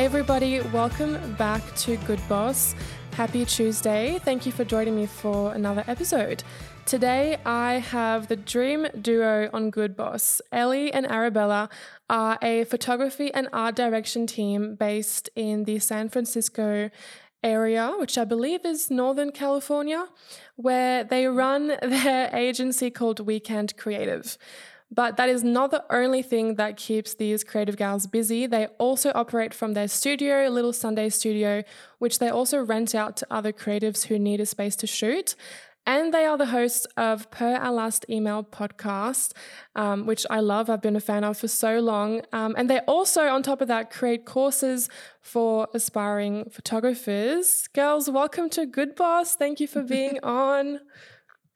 Hey, everybody, welcome back to Good Boss. Happy Tuesday. Thank you for joining me for another episode. Today, I have the dream duo on Good Boss. Ellie and Arabella are a photography and art direction team based in the San Francisco area, which I believe is Northern California, where they run their agency called Weekend Creative. But that is not the only thing that keeps these creative gals busy. They also operate from their studio, Little Sunday Studio, which they also rent out to other creatives who need a space to shoot. And they are the hosts of Per Our Last Email podcast, um, which I love. I've been a fan of for so long. Um, and they also, on top of that, create courses for aspiring photographers. Girls, welcome to Good Boss. Thank you for being on.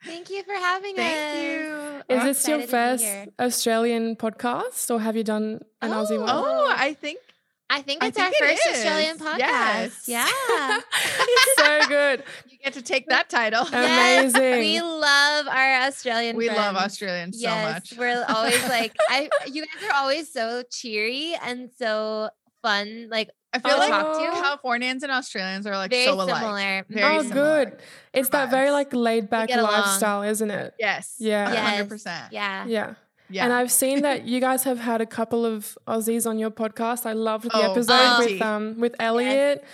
Thank you for having Thank us. you. Is I'm this your excited to be first. Australian podcast, or have you done an oh, Aussie one? Oh, I think I think I it's our it first is. Australian podcast. Yes. Yeah. so good. you get to take that title. Yes, Amazing. we love our Australian we love friends. Australians so much. we're always like I you guys are always so cheery and so fun. Like I feel to like talk to. Californians and Australians are like very so alike. similar. Very oh, similar. good. It's that very like laid back lifestyle, isn't it? Yes. Yeah. a Yes. hundred percent. Yeah. Yeah. Yeah. And I've seen that you guys have had a couple of Aussies on your podcast. I loved the Oh, episode plenty. with um with Elliot.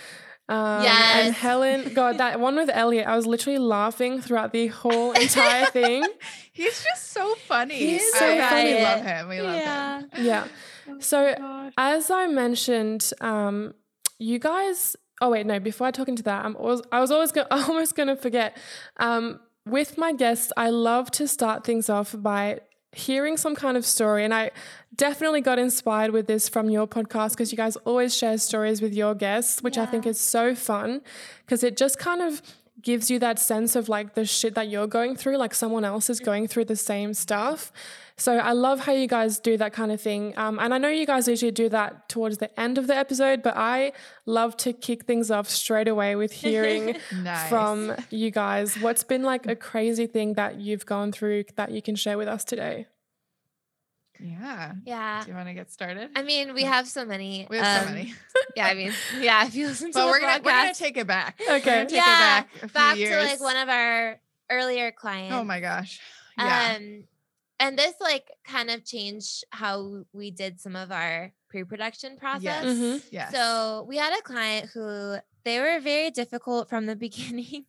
Um, Yes. and Helen, God, that one with Elliot, I was literally laughing throughout the whole entire thing. He's just so funny. He's so really funny. We love him. We love Yeah. him. Yeah. Oh So, As I mentioned, um, you guys. Oh wait, no. Before I talk into that, I'm always, I was always go, almost going to forget. Um, with my guests, I love to start things off by hearing some kind of story, and I definitely got inspired with this from your podcast because you guys always share stories with your guests, which I think is so fun because it just kind of gives you that sense of like the shit that you're going through, like someone else is going through the same stuff. So I love how you guys do that kind of thing. Um, and I know you guys usually do that towards the end of the episode, but I love to kick things off straight away with hearing Nice. from you guys what's been like a crazy thing that you've gone through that you can share with us today. Yeah. Yeah. Do you want to get started? I mean, we have so many. we have so um, many. Yeah, I mean, yeah, if you listen to But the we're gonna we're gonna take it back. Okay. Take Yeah, it back a few back years. to like one of our earlier clients. Oh my gosh. Yeah. Um, and this like kind of changed how we did some of our pre-production process. yes. Mhm. Yes. So we had a client who they were very difficult from the beginning.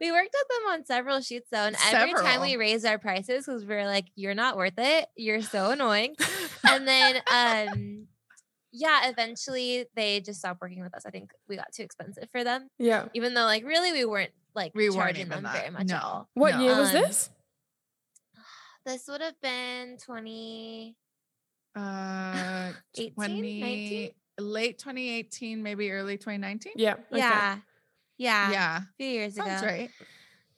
we worked with them on several shoots though, and every time we raised our prices because we were like, "You're not worth it. You're so annoying." and then, um, yeah, eventually they just stopped working with us. I think we got too expensive for them, Yeah. even though like really we weren't like We weren't charging them that. very much No. at all. What No. year was Um, this? This would have been 20. uh 18, 20 19? Late 2018 maybe early 2019 Yeah. Okay. Yeah. Yeah. yeah A few years sounds ago. right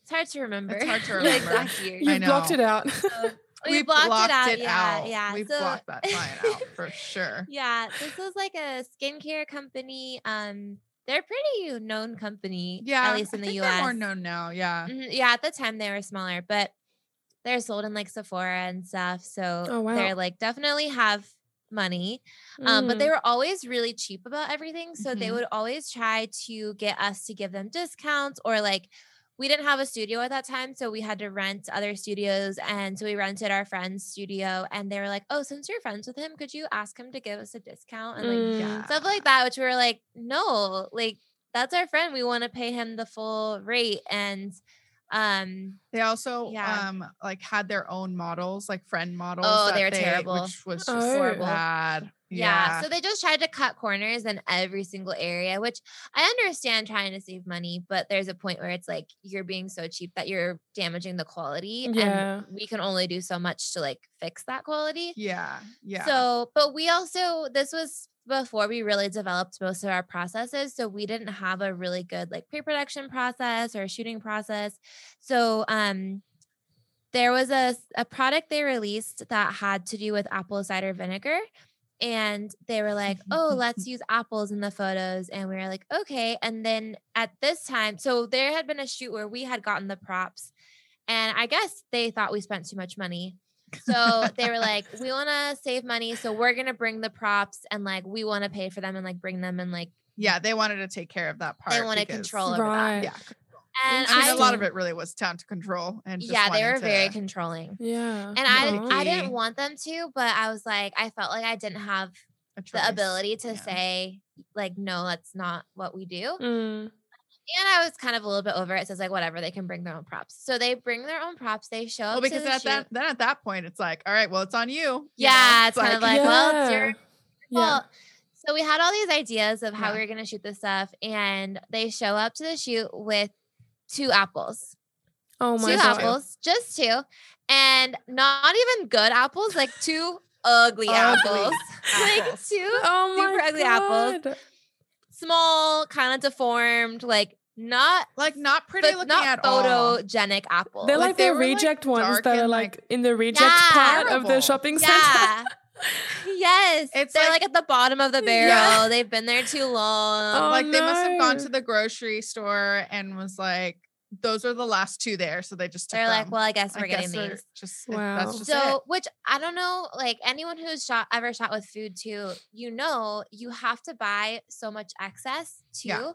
It's hard to remember. It's hard to the remember. exact year. You I blocked it out. So we, blocked, it out. yeah. Yeah. we've so, blocked that client out for sure yeah. This was like a skincare company. Um, they're a pretty known company. yeah At least in I the think US. they're more known now yeah Mhm, Yeah, at the time they were smaller, but they're sold in like Sephora and stuff. So Oh, wow. they're like definitely have money. Um, but Mm. they were always really cheap about everything. So they Mhm. would always try to get us to give them discounts or like we didn't have a studio at that time, so we had to rent other studios. And so we rented our friend's studio, and they were like, "Oh, since you're friends with him, could you ask him to give us a discount?" And like Mm. stuff like that, which we were like, "No, like that's our friend. We want to pay him the full rate." And um, they also Yeah. um like had their own models like friend models Oh, that they were terrible. which was just Oh. Horrible. bad Yeah. So they just tried to cut corners in every single area, which I understand trying to save money, but there's a point where it's like you're being so cheap that you're damaging the quality. Yeah. And we can only do so much to like fix that quality. yeah yeah So, but we also, this was before we really developed most of our processes. So we didn't have a really good like pre-production process or shooting process. So, um, there was a, a product they released that had to do with apple cider vinegar. And they were like, oh, let's use apples in the photos. And we were like, okay. And then at this time, so there had been a shoot where we had gotten the props. And I guess they thought we spent too much money. So they were like, we want to save money, so we're gonna bring the props and like we want to pay for them and like bring them and like Yeah, they wanted to take care of that part. they wanted because- control over Right. Yeah, that. And I mean, I, a lot of it really was down to control and just yeah, they wanting were very controlling. Yeah. And I, I didn't want them to, but I was like, I felt like I didn't have the ability to Yeah. say, like, no, that's not what we do. Mm. And I was kind of a little bit over it. So it's like, whatever, they can bring their own props. So they bring their own props. They show up. Because to the at shoot. that then at that point it's like, all right, well, it's on you. you know? Yeah, it's kind of like, well, it's your Yeah. Well, so we had all these ideas of how Yeah. we were going to shoot this stuff, and they show up to the shoot with two apples, Oh my two god. apples, just two, and not even good apples, like two ugly, Ugly apples, like apples. two Oh super ugly apples. God. small, kind of deformed, like not like not pretty but looking not at all. photogenic apples. They're Like, like, they the were, like, reject ones that are like, like- in the reject Yeah. part of the shopping center. yeah. yes, It's they're like- like, at the bottom of the barrel. Yeah. They've been there too long. Oh, like they must have gone to the grocery store and was like, those are the last two there, so they just took They're like, well, I guess we're guess getting we're these. Just Wow. that's just So, it. which I don't know, like anyone who's shot ever shot with food too, you know, you have to buy so much excess too, Yeah.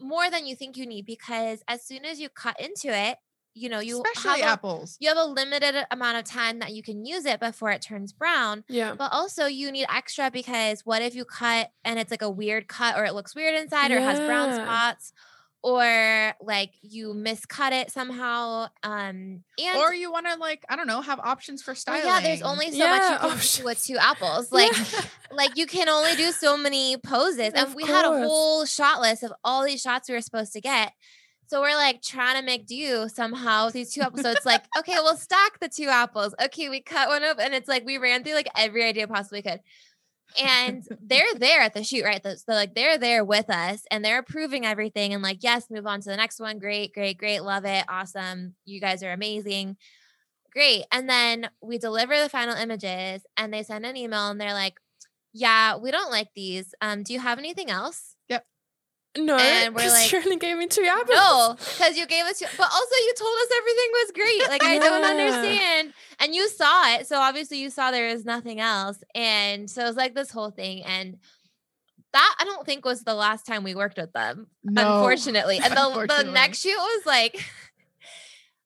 more than you think you need because as soon as you cut into it, you know, you especially have a, apples. you have a limited amount of time that you can use it before it turns brown. Yeah. But also, you need extra because what if you cut and it's like a weird cut or it looks weird inside or it has brown spots or like you miscut it somehow. Um, and Or you want to like I don't know have options for well, styling. yeah, there's only so Yeah, much you can do with two apples. Like, Yeah. like you can only do so many poses, and Of we had a whole shot list of all these shots we were supposed to get. So we're like trying to make do somehow with these two apples. So it's like, okay, we'll stack the two apples. Okay, we cut one up, and it's like we ran through like every idea possibly could. And they're there at the shoot, right? So like they're there with us and they're approving everything and like, yes, move on to the next one. Great, great, great. Love it. Awesome. You guys are amazing. Great. And then we deliver the final images and they send an email and they're like, yeah, we don't like these. Um, do you have anything else? No, And we're like, you only gave me two apples. No, because you gave us, two- but also you told us everything was great. Like I don't understand. And you saw it, so obviously you saw there was nothing else, and so it was like this whole thing. And that I don't think was the last time we worked with them, No. unfortunately. And the the next shoot was like.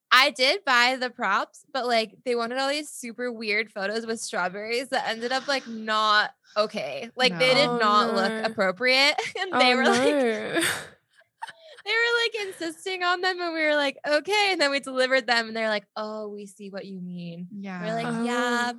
I did buy the props, but like they wanted all these super weird photos with strawberries that ended up like not okay. Like they did not Oh, look appropriate. And Oh, they were like they were like insisting on them and we were like okay and then we delivered them and they're like oh we see what you mean Yeah. we're like Oh. yeah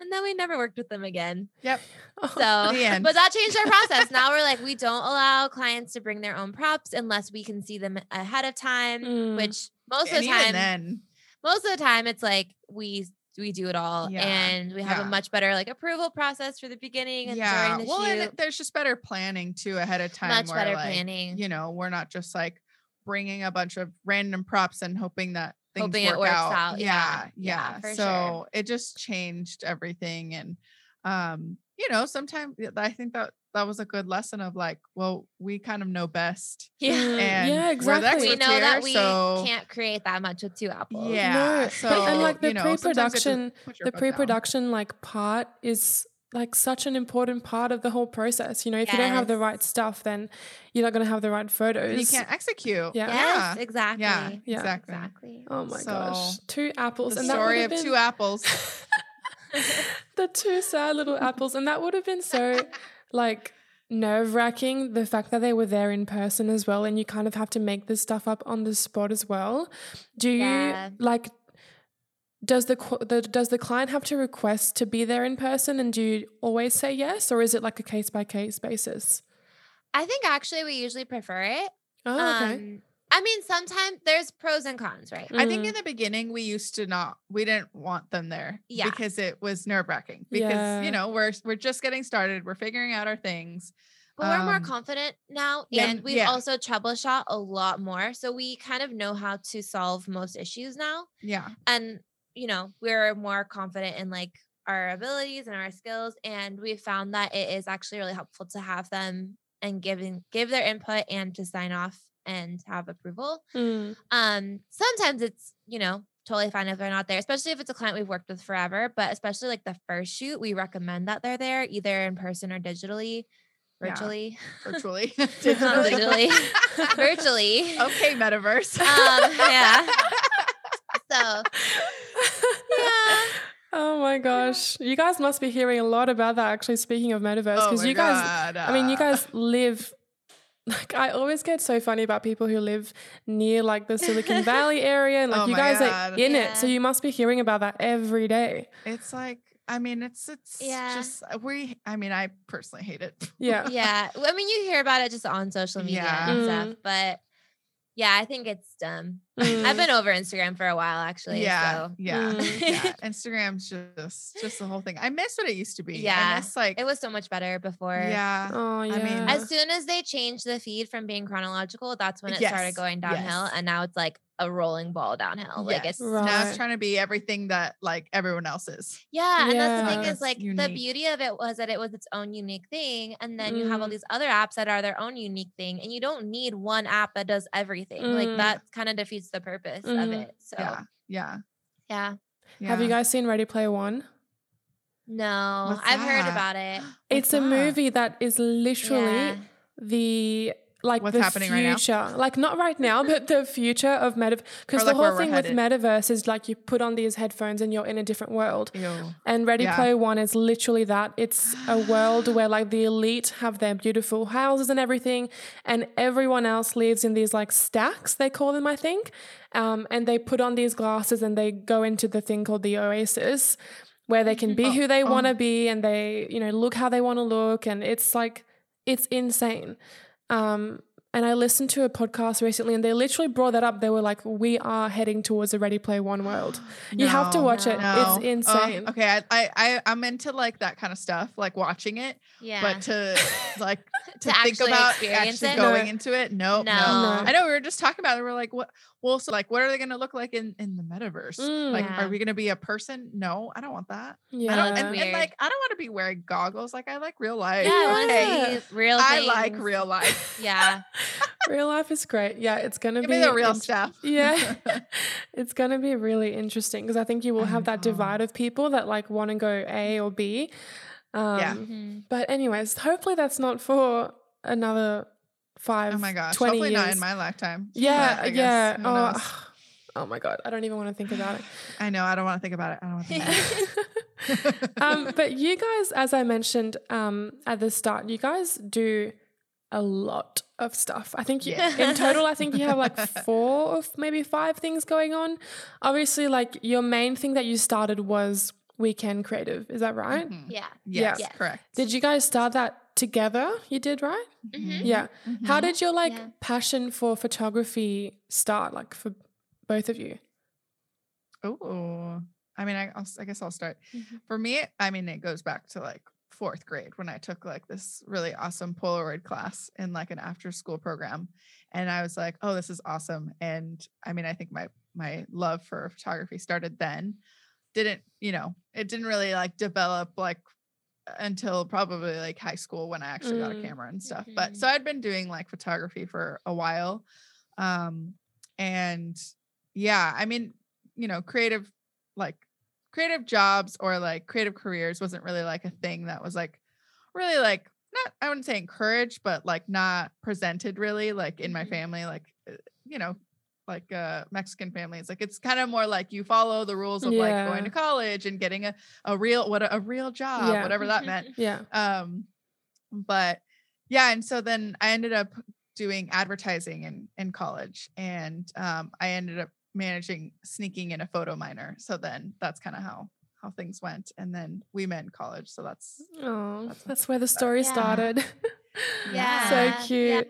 and then we never worked with them again yep. Oh, so The but that changed our process now we're like we don't allow clients to bring their own props unless we can see them ahead of time Mm. which most of the even time then, most of the time it's like we we do it all Yeah, and we have yeah. a much better like approval process for the beginning and yeah. during the Well, shoot it- there's just better planning too ahead of time. much where, better like, planning You know, we're not just like bringing a bunch of random props and hoping that things Hoping it work works out. out. Yeah, Yeah, yeah, yeah. so sure. it just changed everything, and um, you know, sometimes I think that that was a good lesson of like, well, we kind of know best. yeah And yeah, we're the exactly. we experts know that we so- can't create that much with two apples. Yeah. No, So but- and, like, the you know, sometimes you have to pre-production- put the pre-production like part is like such an important part of the whole process. You know, if you don't have the right stuff, then you're not going to have the right photos. You can't execute. Yeah. Yes, exactly. Yeah, Yeah. exactly. Exactly. Oh my So, gosh, two apples, The and story of been two apples. the two sad little apples, and that would have been so like nerve wracking. The fact that they were there in person as well, and you kind of have to make this stuff up on the spot as well. Do you Yeah. like? Does the, the does the client have to request to be there in person, and do you always say yes, or is it like a case by case basis? I think actually we usually prefer it. Oh, okay. Um, I mean, sometimes there's pros and cons, right? I think Mm. in the beginning we used to not we didn't want them there Yeah. because it was nerve wracking because Yeah. you know we're we're just getting started we're figuring out our things But we're more Um, confident now, yeah, and we've yeah. also troubleshot a lot more, so we kind of know how to solve most issues now. yeah and you know we're more confident in like our abilities and our skills and we found that it is actually really helpful to have them and giving give their input and to sign off and have approval Mm. um sometimes it's you know totally fine if they're not there, especially if it's a client we've worked with forever. But especially like the first shoot, we recommend that they're there either in person or digitally, Yeah. virtually, virtually. digitally, virtually. okay, metaverse. Um, yeah. So yeah, Oh my gosh. You guys must be hearing a lot about that actually speaking of metaverse Oh because my you guys God, I mean you guys live like I always get so funny about people who live near like the Silicon Valley area and like Oh you my guys are God. in it. So you must be hearing about that every day. It's like I mean, it's it's Yeah. just uh, we. I mean, I personally hate it. Yeah. yeah. I mean, you hear about it just on social media Yeah. and Mm. stuff, but yeah, I think it's dumb. Mm. I've been over Instagram for a while actually. yeah, So yeah, Mm. yeah. Instagram's just just the whole thing. I miss what it used to be. Yeah, I miss like it was so much better before. yeah. Oh yeah. I mean, As soon as they changed the feed from being chronological, that's when it Yes, started going downhill. yes. And now it's like a rolling ball downhill. Like it's Right. Now it's trying to be everything that like everyone else is. yeah, and that's the thing Yeah. is like the beauty of it was that it was its own unique thing. And then you have all Mm. these other apps that are their own unique thing. And you don't need one app that does everything. Mm. Like that kind of defeats the purpose of Mhm. it. So Yeah, yeah. yeah. Have you guys seen Ready Player One? No, What's I've heard about it. It's What's a that? movie that is literally Yeah. the like What's the happening right now? future, like not right now, but the future of meta. Because Or, the like, whole thing with metaverse is like you put on these headphones and you're in a different world. Ew. And Ready Yeah. Player One is literally that. It's a world where like the elite have their beautiful houses and everything, and everyone else lives in these like stacks, they call them, I think. Um, and they put on these glasses and they go into the thing called the Oasis, where they can be Oh, who they oh. want to be and they, you know, look how they want to look. And it's like, it's insane. Um, and I listened to a podcast recently and they literally brought that up. They were like, we are heading towards a Ready Player One world. You have to No, watch it. no. It's insane. Oh, okay, I, I I I'm into like that kind of stuff, like watching it, Yeah. but to like to, To think actually about actually it? going No. into it, no, no, No. No. I know we were just talking about it. We're like, what? Well, so like, what are they going to look like in in the metaverse? Mm. Like, Yeah. are we going to be a person? No, I don't want that. Yeah. I don't, and, and like, I don't want to be wearing goggles. Like, I like real life. yeah, I okay, real I like real life. Yeah. real life is great. Yeah, it's gonna Give be me the real int- stuff. Yeah, it's gonna be really interesting because I think you will have that divide of people that like want to go A or B. Um, Yeah. Mhm. But anyways, hopefully that's not for another five. oh my gosh, 20 hopefully years. not in my lifetime. Yeah, but I guess, yeah. who Oh, oh my god, I don't even want to think about it. I know. I don't want to think about it. I don't want to think about it. um, but you guys, as I mentioned um, at the start, you guys do a lot of stuff. I think you, Yeah. in total, I think you have like four or maybe five things going on. Obviously, like your main thing that you started was Weekend Creative. Is that right? Mhm. Yeah. Yes, Yes. correct. Did you guys start that together? You did, right? Mhm. Yeah. How Mhm. did your like Yeah. passion for photography start? Like for both of you? Oh, I mean, I, I'll, I guess I'll start. Mhm. For me, I mean, it goes back to like fourth grade when I took like this really awesome Polaroid class in like an after school program. And I was like, oh, this is awesome. And I mean, I think my, my love for photography started then. Didn't, you know, it didn't really like develop like until probably like high school when I actually got a Mm. camera and stuff. But so I'd been doing like photography for a while. Um, and yeah, I mean, you know, creative, like creative jobs or like creative careers wasn't really like a thing that was like really like not, I wouldn't say encouraged, but like not presented really like in my Mhm. family, like, uh, you know, like uh Mexican families. Like it's kind of more like you follow the rules of like going to college and getting a, a real, what a, a real job, Yeah. whatever that meant Yeah. um but yeah and so then i ended up doing advertising in in college and um i ended up managing sneaking in a photo minor so then that's kind of how how things went and then we met in college so that's Oh, That's that's, where the story Yeah. started. Yeah. so cute.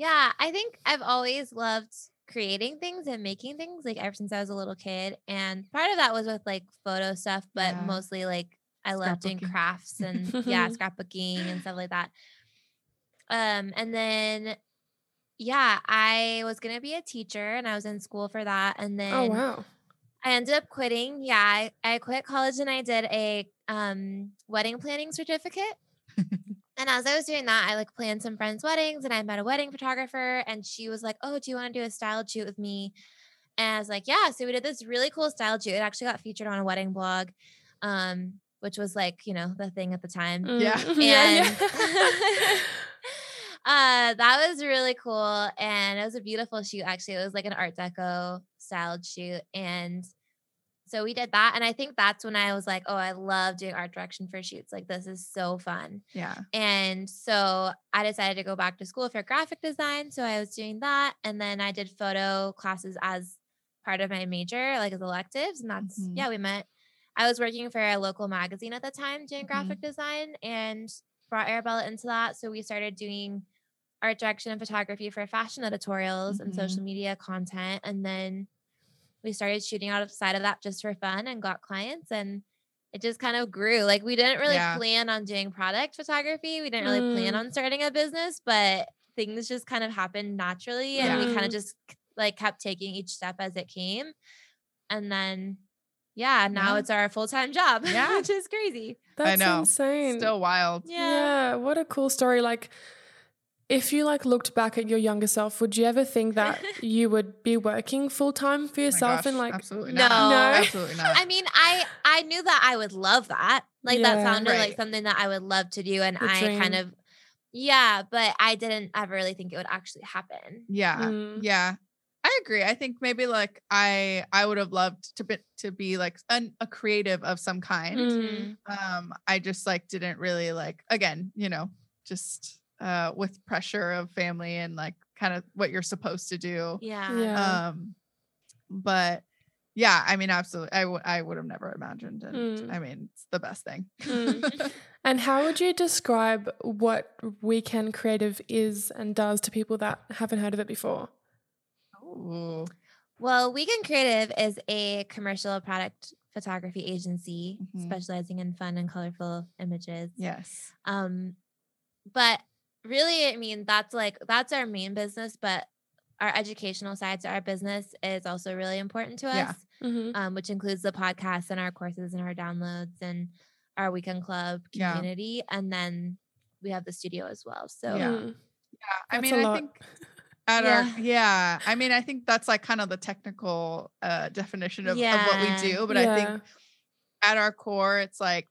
Yeah. I think I've always loved creating things and making things like ever since I was a little kid. And part of that was with like photo stuff, but Yeah. mostly like I love doing crafts and yeah, scrapbooking and stuff like that. Um, and then yeah, I was gonna be a teacher and I was in school for that. And then Oh wow. I ended up quitting. Yeah, I, I quit college and I did a um, wedding planning certificate. and as I was doing that, I like planned some friends' weddings and I met a wedding photographer and she was like, Oh, do you want to do a style shoot with me? And I was like, yeah. So we did this really cool style shoot. It actually got featured on a wedding blog, um, which was like, you know, the thing at the time. Yeah. Mm, yeah, yeah. uh, that was really cool. And it was a beautiful shoot, actually. It was like an Art Deco styled shoot. And so we did that. And I think that's when I was like, oh, I love doing art direction for shoots. Like, this is so fun. Yeah. And so I decided to go back to school for graphic design. So I was doing that. And then I did photo classes as part of my major, like as electives. And that's, Mhm. yeah, we met. I was working for a local magazine at the time doing Mhm. graphic design and brought Arabella into that. So we started doing art direction and photography for fashion editorials and Mhm. social media content. And then we started shooting outside of that just for fun and got clients and it just kind of grew. Like we didn't really Yeah. plan on doing product photography. We didn't really plan Mm. on starting a business, but things just kind of happened naturally and we kind of just like kept taking each step as it came. And then yeah, now Yeah. it's our full-time job, Yeah. which is crazy. That's know. insane. Still wild. yeah. what a cool story. Like, if you like looked back at your younger self, would you ever think that you would be working full time for Oh yourself gosh, and like absolutely No. not. No. absolutely not. I mean, I I knew that I would love that. Like that Yeah. sounded like something that I would love to do and The I kind of yeah, but I didn't ever really think it would actually happen. yeah. Mm. Yeah. I agree. I think maybe like I I would have loved to be to be like an, a creative of some kind. Mm. Um I just like didn't really like again, you know, just uh with pressure of family and like kind of what you're supposed to do. Yeah. Yeah. Um but yeah, I mean absolutely I would I would have never imagined and Mm. I mean it's the best thing. Mm. And how would you describe what Weekend Creative is and does to people that haven't heard of it before? Ooh. Well, Weekend Creative is a commercial product photography agency Mhm. specializing in fun and colorful images. Yes. Um, but really, I mean, that's like that's our main business, but our educational side to our business is also really important to us. Yeah. Mm-hmm. um, which includes the podcast and our courses and our downloads and our weekend club Yeah. community. And then we have the studio as well. So Yeah. Yeah, I mean, I think at Yeah. our yeah, I mean, I think that's like kind of the technical uh definition of, of what we do. But I think at our core, it's like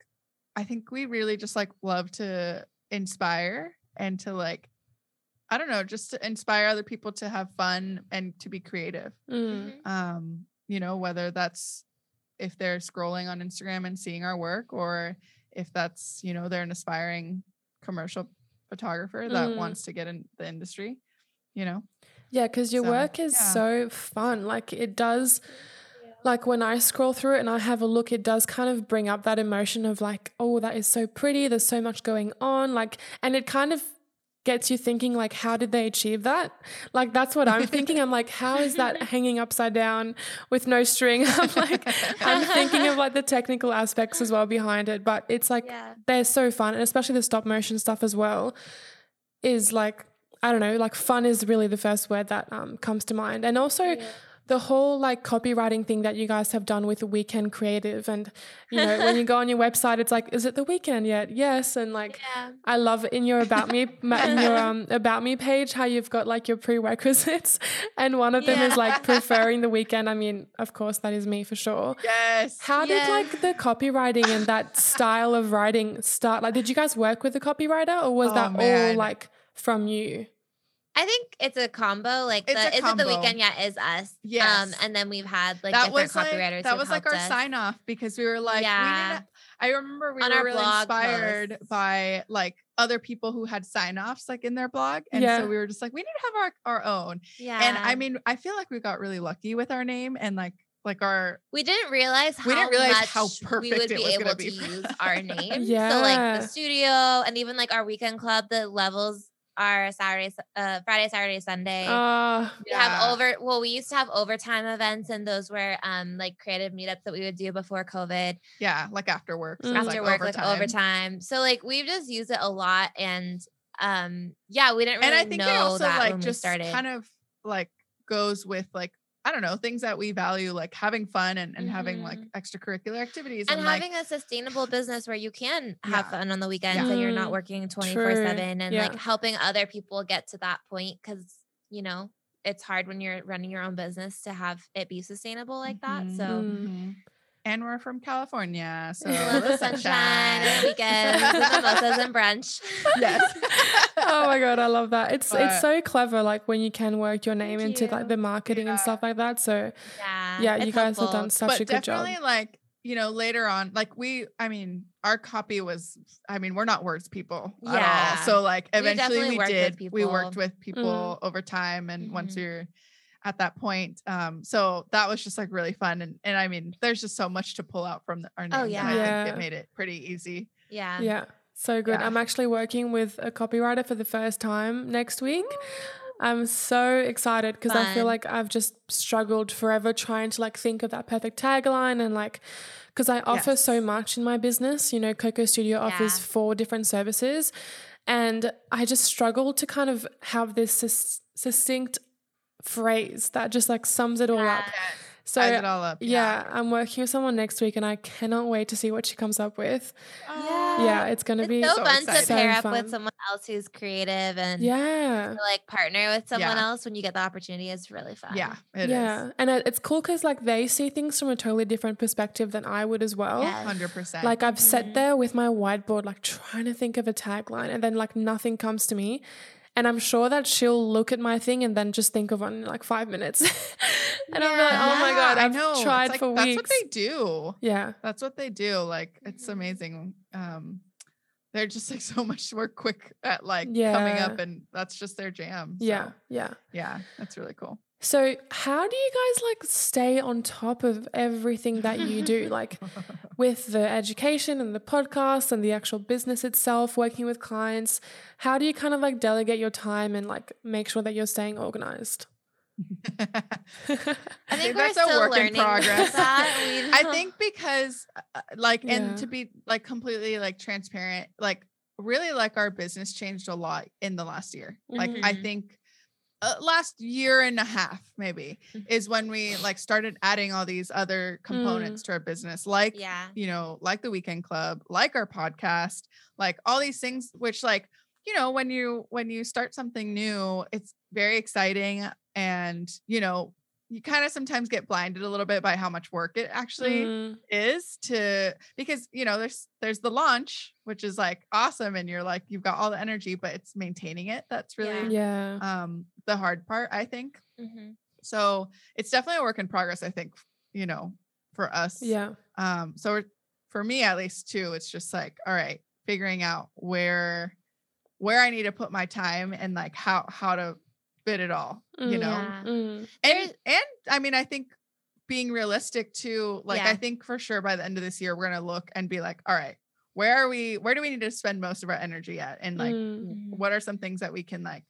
I think we really just like love to inspire and to like I don't know, just to inspire other people to have fun and to be creative. Mm. Mhm. Um, you know, whether that's if they're scrolling on Instagram and seeing our work or if that's, you know, they're an aspiring commercial photographer that Mm. wants to get in the industry, you know. Yeah, because your So, work is yeah. so fun. Like it does, like when I scroll through it and I have a look, it does kind of bring up that emotion of like, oh, that is so pretty. There's so much going on. Like, and it kind of gets you thinking like, how did they achieve that? Like that's what I'm thinking. I'm like, how is that hanging upside down with no string? I'm like, I'm thinking of like the technical aspects as well behind it. But it's like yeah. they're so fun and especially the stop motion stuff as well is like i don't know like fun is really the first word that um, comes to mind and also Yeah. The whole like copywriting thing that you guys have done with weekend creative and you know when you go on your website it's like is it the weekend yet yes and like Yeah. I love in your about me in your um, about me page how you've got like your prerequisites and one of them Yeah. is like preferring the weekend. I mean, of course that is me for sure. yes. How did like the copywriting and that style of writing start? Like, did you guys work with a copywriter, or was Oh, that all like from you? I think it's a combo. Like It's the a is it the weekend? Yeah, is us. Yes. Um, and then we've had like that different was like copywriters. that was like our us. sign off because we were like Yeah. didn't I remember we On were really inspired posts. by like other people who had sign offs like in their blog. And Yeah. so we were just like, we need to have our, our own. Yeah. And I mean, I feel like we got really lucky with our name and like like our we didn't realize how We didn't realize much how we perfect would it be was gonna able be to use our name. yeah. So like the studio and even like our weekend club, the levels are Saturday, uh, Friday, Saturday, Sunday. Uh, we have over well, we used to have overtime events, and those were um like creative meetups that we would do before COVID. yeah, like after work. So Mm. it's, after like work, like overtime. So like we've just used it a lot, and um yeah, we didn't really And I think know it also like just started. kind of like goes with like I don't know things that we value, like having fun and, and having like Mhm. extracurricular activities and and, like having a sustainable business where you can have Yeah. fun on the weekends Yeah. and you're not working 24 7 and yeah. like helping other people get to that point because you know it's hard when you're running your own business to have it be sustainable like that. Mhm, So Mm. And we're from California, so we love the the sunshine and the weekends and mimosas and brunch. yes. oh my god, I love that. It's But- it's so clever, like when you can work your name Thank into like the marketing and stuff like that. So Yeah. yeah, you it's guys have done such but a good job. definitely like you know later on like we i mean our copy was i mean we're not words people at Yeah. all so like eventually definitely we, did we worked people. with people over time and once Mhm. you're at that point um so that was just like really fun and and i mean there's just so much to pull out from the, our names and yeah. i think it made it pretty easy Yeah. Yeah, so good. Yeah. I'm actually working with a copywriter for the first time next week. I'm so excited because I feel like I've just struggled forever trying to like think of that perfect tagline and like because I offer so much in my business. You know, Coco Studio offers Yeah. four different services, and I just struggle to kind of have this sus- succinct phrase that just like sums it all up. Yeah. So it all up yeah, I'm working with someone next week, and I cannot wait to see what she comes up with. Oh, Yeah, it's gonna It's be so, so fun exciting. to pair So up fun. with someone else who's creative and yeah. to, like partner with someone Yeah. else when you get the opportunity is really fun. yeah it is yeah, and it- it's cool because like they see things from a totally different perspective than I would as well. Yes. 100% Like I've Mhm. sat there with my whiteboard, like trying to think of a tagline, and then like nothing comes to me. And I'm sure that she'll look at my thing and then just think of one in like five minutes. and I'm like, oh my god, I I've know. Tried like, for that's weeks. what they do yeah, that's what they do like it's Mhm. amazing um they're just like so much more quick at like coming up and that's just their jam so, yeah, yeah. yeah that's really cool So how do you guys like stay on top of everything that you do? Like with the education and the podcast and the actual business itself, working with clients, how do you kind of like delegate your time and like make sure that you're staying organized? I think we're that's a still work in progress. i think because uh, like Yeah. and to be like completely like transparent like really like our business changed a lot in the last year like i Mhm. think uh, last year and a half maybe Mhm. is when we like started adding all these other components to our business like yeah. you know, like the weekend club, like our podcast, like all these things, which like, you know, when you when you start something new, it's very exciting. And, you know, you kind of sometimes get blinded a little bit by how much work it actually Mm, is to because you know there's there's the launch which is like awesome and you're like you've got all the energy but it's maintaining it that's really yeah. um the hard part i think Mhm. so it's definitely a work in progress i think you know for us Yeah. um, so it- for me at least too, it's just like, all right, figuring out where where I need to put my time and like how how to fit it all, you Mm, know. Yeah. mm, And and I mean, I think being realistic too, like Yeah. I think for sure by the end of this year, we're gonna look and be like, all right, where are we, where do we need to spend most of our energy at? And like mm. What are some things that we can like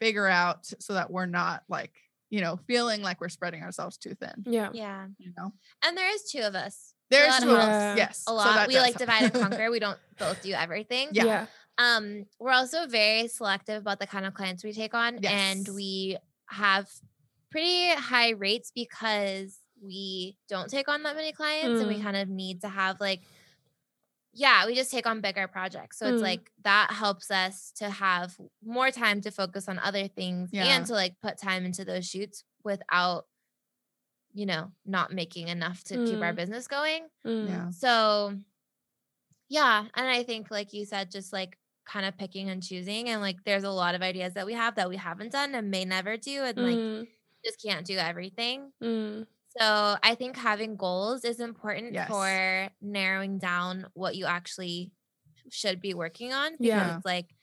figure out so that we're not like, you know, feeling like we're spreading ourselves too thin, Yeah. Yeah. you know. And there is two of us. There's lot two of of us. us. Yes. A lot. that we like help. divide and conquer. We don't both do everything. Yeah. Yeah. Um, we're also very selective about the kind of clients we take on, and we have pretty high rates because we don't take on that many clients, and we Mm. kind of need to have like, yeah, we just take on bigger projects. So it's Mm. like that helps us to have more time to focus on other things Yeah. and to like put time into those shoots without, you know, not making enough to keep our Mm. business going. Mm. Yeah. So, yeah. And I think, like you said, just like kind of picking and choosing. And like, there's a lot of ideas that we have that we haven't done and may never do. And like, Mm, just can't do everything. mm. So, I think having goals is important Yes. for narrowing down what you actually should be working on. Because Yeah. it's like,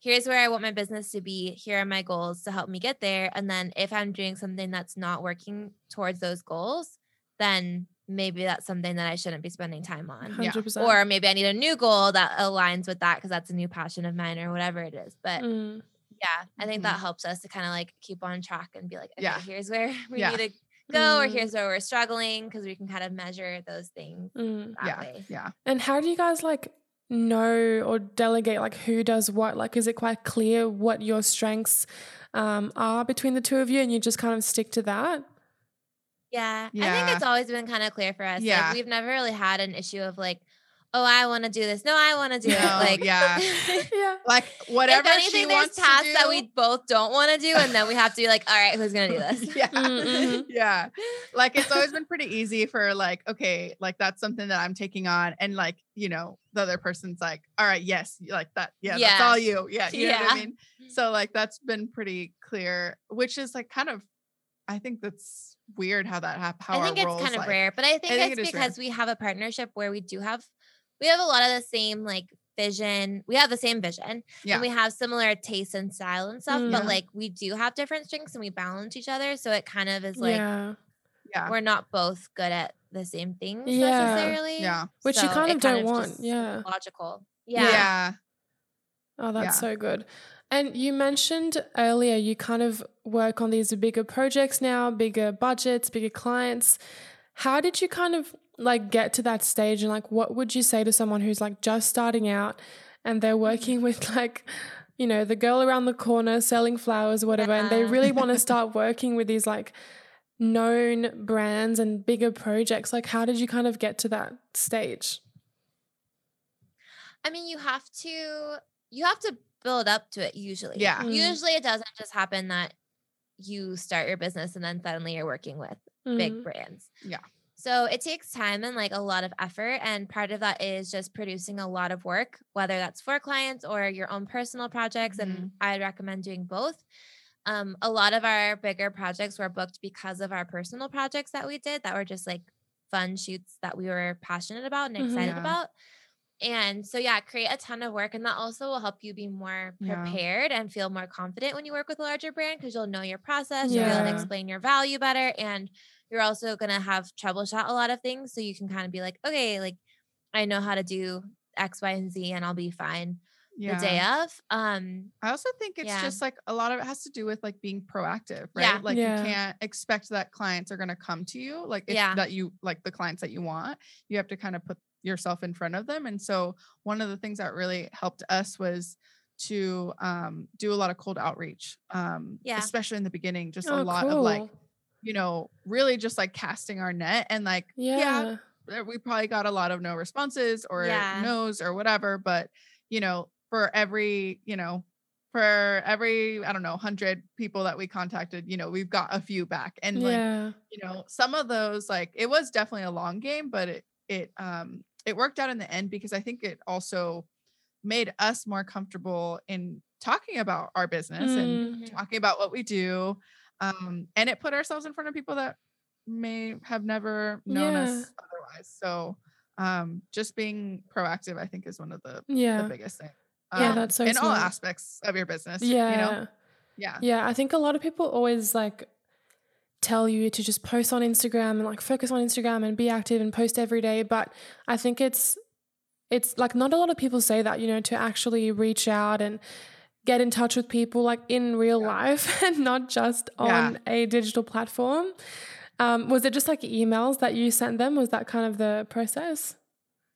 here's where I want my business to be. Here are my goals to help me get there. And then if I'm doing something that's not working towards those goals, then maybe that's something that I shouldn't be spending time on. 100%. Or maybe I need a new goal that aligns with that because that's a new passion of mine or whatever it is. But Mm, yeah, I think Mhm. that helps us to kind of like keep on track and be like, okay, Yeah. here's where we Yeah. need to go, or Mm. here's where we're struggling because we can kind of measure those things mm. that yeah. way. Yeah. And how do you guys like know or delegate like who does what? Like, is it quite clear what your strengths um, are between the two of you, and you just kind of stick to that? Yeah, I think it's always been kind of clear for us. Yeah. Like we've never really had an issue of like, oh, I want to do this. No, I want to do it. Like, yeah. yeah. Like whatever if anything, she there's wants tasks to do. that we both don't want to do, and then we have to be like, all right, who's gonna do this? yeah. Mm-hmm. yeah. Like it's always been pretty easy for like, okay, like that's something that I'm taking on. And like, you know, the other person's like, all right, yes, like that. Yeah, that's Yeah. all you. Yeah. You know what I Yeah. mean? So like that's been pretty clear, which is like kind of I think that's weird how that happened. How I think it's kind of like- rare, but I think, think it's it is rare. because we have a partnership where we do have we have a lot of the same like vision. We have the same vision Yeah. and we have similar tastes and style and stuff, but like we do have different strengths and we balance each other. So it kind of is like yeah. Yeah. we're not both good at the same things Yeah. necessarily. Yeah. Which you kind it of don't just want, yeah. Logical. Yeah. Yeah. Oh, that's Yeah. so good. And you mentioned earlier you kind of work on these bigger projects now, bigger budgets, bigger clients. How did you kind of like get to that stage and like what would you say to someone who's like just starting out and they're mm-hmm. working with like you know, the girl around the corner selling flowers or whatever and they uh-huh. really want to start working with these like known brands and bigger projects. Like how did you kind of get to that stage? I mean, you have to you have to build up to it usually. Yeah. Mm. Usually it doesn't just happen that you start your business and then suddenly you're working with big Mm. brands. Yeah. So it takes time and like a lot of effort. And part of that is just producing a lot of work, whether that's for clients or your own personal projects. Mm-hmm. And I'd recommend doing both. Um, a lot of our bigger projects were booked because of our personal projects that we did that were just like fun shoots that we were passionate about and Mhm. excited Yeah. about. And so, yeah, create a ton of work. And that also will help you be more Yeah. prepared and feel more confident when you work with a larger brand because you'll know your process, you'll be able to explain your value better. And you're also going to have troubleshoot a lot of things. So you can kind of be like, okay, like I know how to do X, Y, and Z, and I'll be fine yeah. the day of. Um, I also think it's Yeah. just like a lot of it has to do with like being proactive, right? Yeah. Like Yeah. you can't expect that clients are going to come to you, like if, Yeah. that you like the clients that you want. You have to kind of put yourself in front of them. And so one of the things that really helped us was to um, do a lot of cold outreach, um, Yeah. especially in the beginning. Just Oh, a lot of like, you know, really just like casting our net and like, yeah, Yeah. we probably got a lot of no responses or Yeah. no's or whatever but you know for every you know for every i don't know 100 people that we contacted you know we've got a few back and like yeah. you know some of those like it was definitely a long game but it it um it worked out in the end because i think it also made us more comfortable in talking about our business and Mm. Mhm. talking about what we do um and it put ourselves in front of people that may have never known Yeah. us otherwise so um just being proactive i think is one of the, Yeah. the biggest things Yeah, um, that's so in all aspects of your business Yeah. you know yeah Yeah, I think a lot of people always like tell you to just post on Instagram and like focus on Instagram and be active and post every day, but I think it's it's like not a lot of people say that, you know, to actually reach out and get in touch with people like in real Yeah. life and not just Yeah. on a digital platform. Um, was it just like emails that you sent them? Was that kind of the process?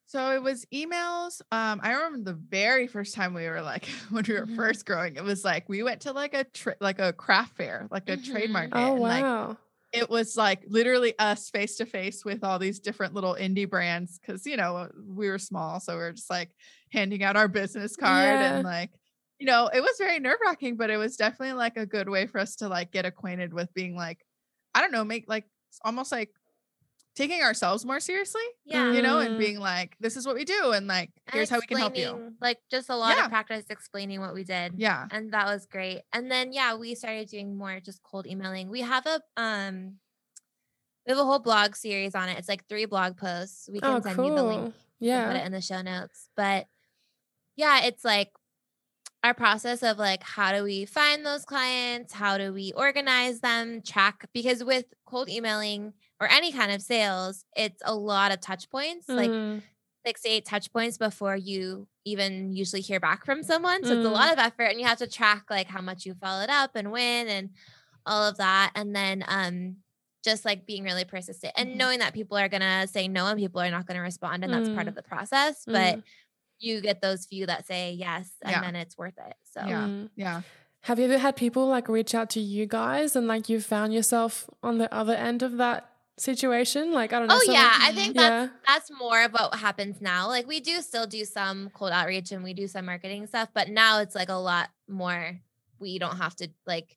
So it was emails. Um, I remember the very first time we were like when we were Mhm. first growing, it was like we went to like a tra- like a craft fair, like a trade Mhm. market. Oh and, like wow. it was like literally us face to face with all these different little indie brands because you know we were small, so we were just like handing out our business card Yeah. and like you know it was very nerve wracking, but it was definitely like a good way for us to like get acquainted with being like I don't know, make like almost like taking ourselves more seriously Yeah. you know, and being like, this is what we do, and like, And here's how we can help you. Like just a lot Yeah. of practice explaining what we did. Yeah. and that was great and then yeah we started doing more just cold emailing we have a um we have a whole blog series on it it's like three blog posts we can Oh send you the link Yeah. put it in the show notes but yeah it's like our process of like how do we find those clients how do we organize them track because with cold emailing or any kind of sales it's a lot of touch points like Mm. six to eight touch points before you even usually hear back from someone. So it's a Mm. lot of effort and you have to track like how much you followed up and when and all of that. And then um just like being really persistent and Mhm. knowing that people are gonna say no and people are not gonna respond and that's part Mm. of the process. But Mm. you get those few that say yes and Yeah. then it's worth it. So Yeah. Mm. Yeah. Have you ever had people like reach out to you guys and like you found yourself on the other end of that situation? Like I don't know. Oh someone- yeah, I think that's Yeah. that's more of what happens now. Like we do still do some cold outreach and we do some marketing stuff, but now it's like a lot more. We don't have to like.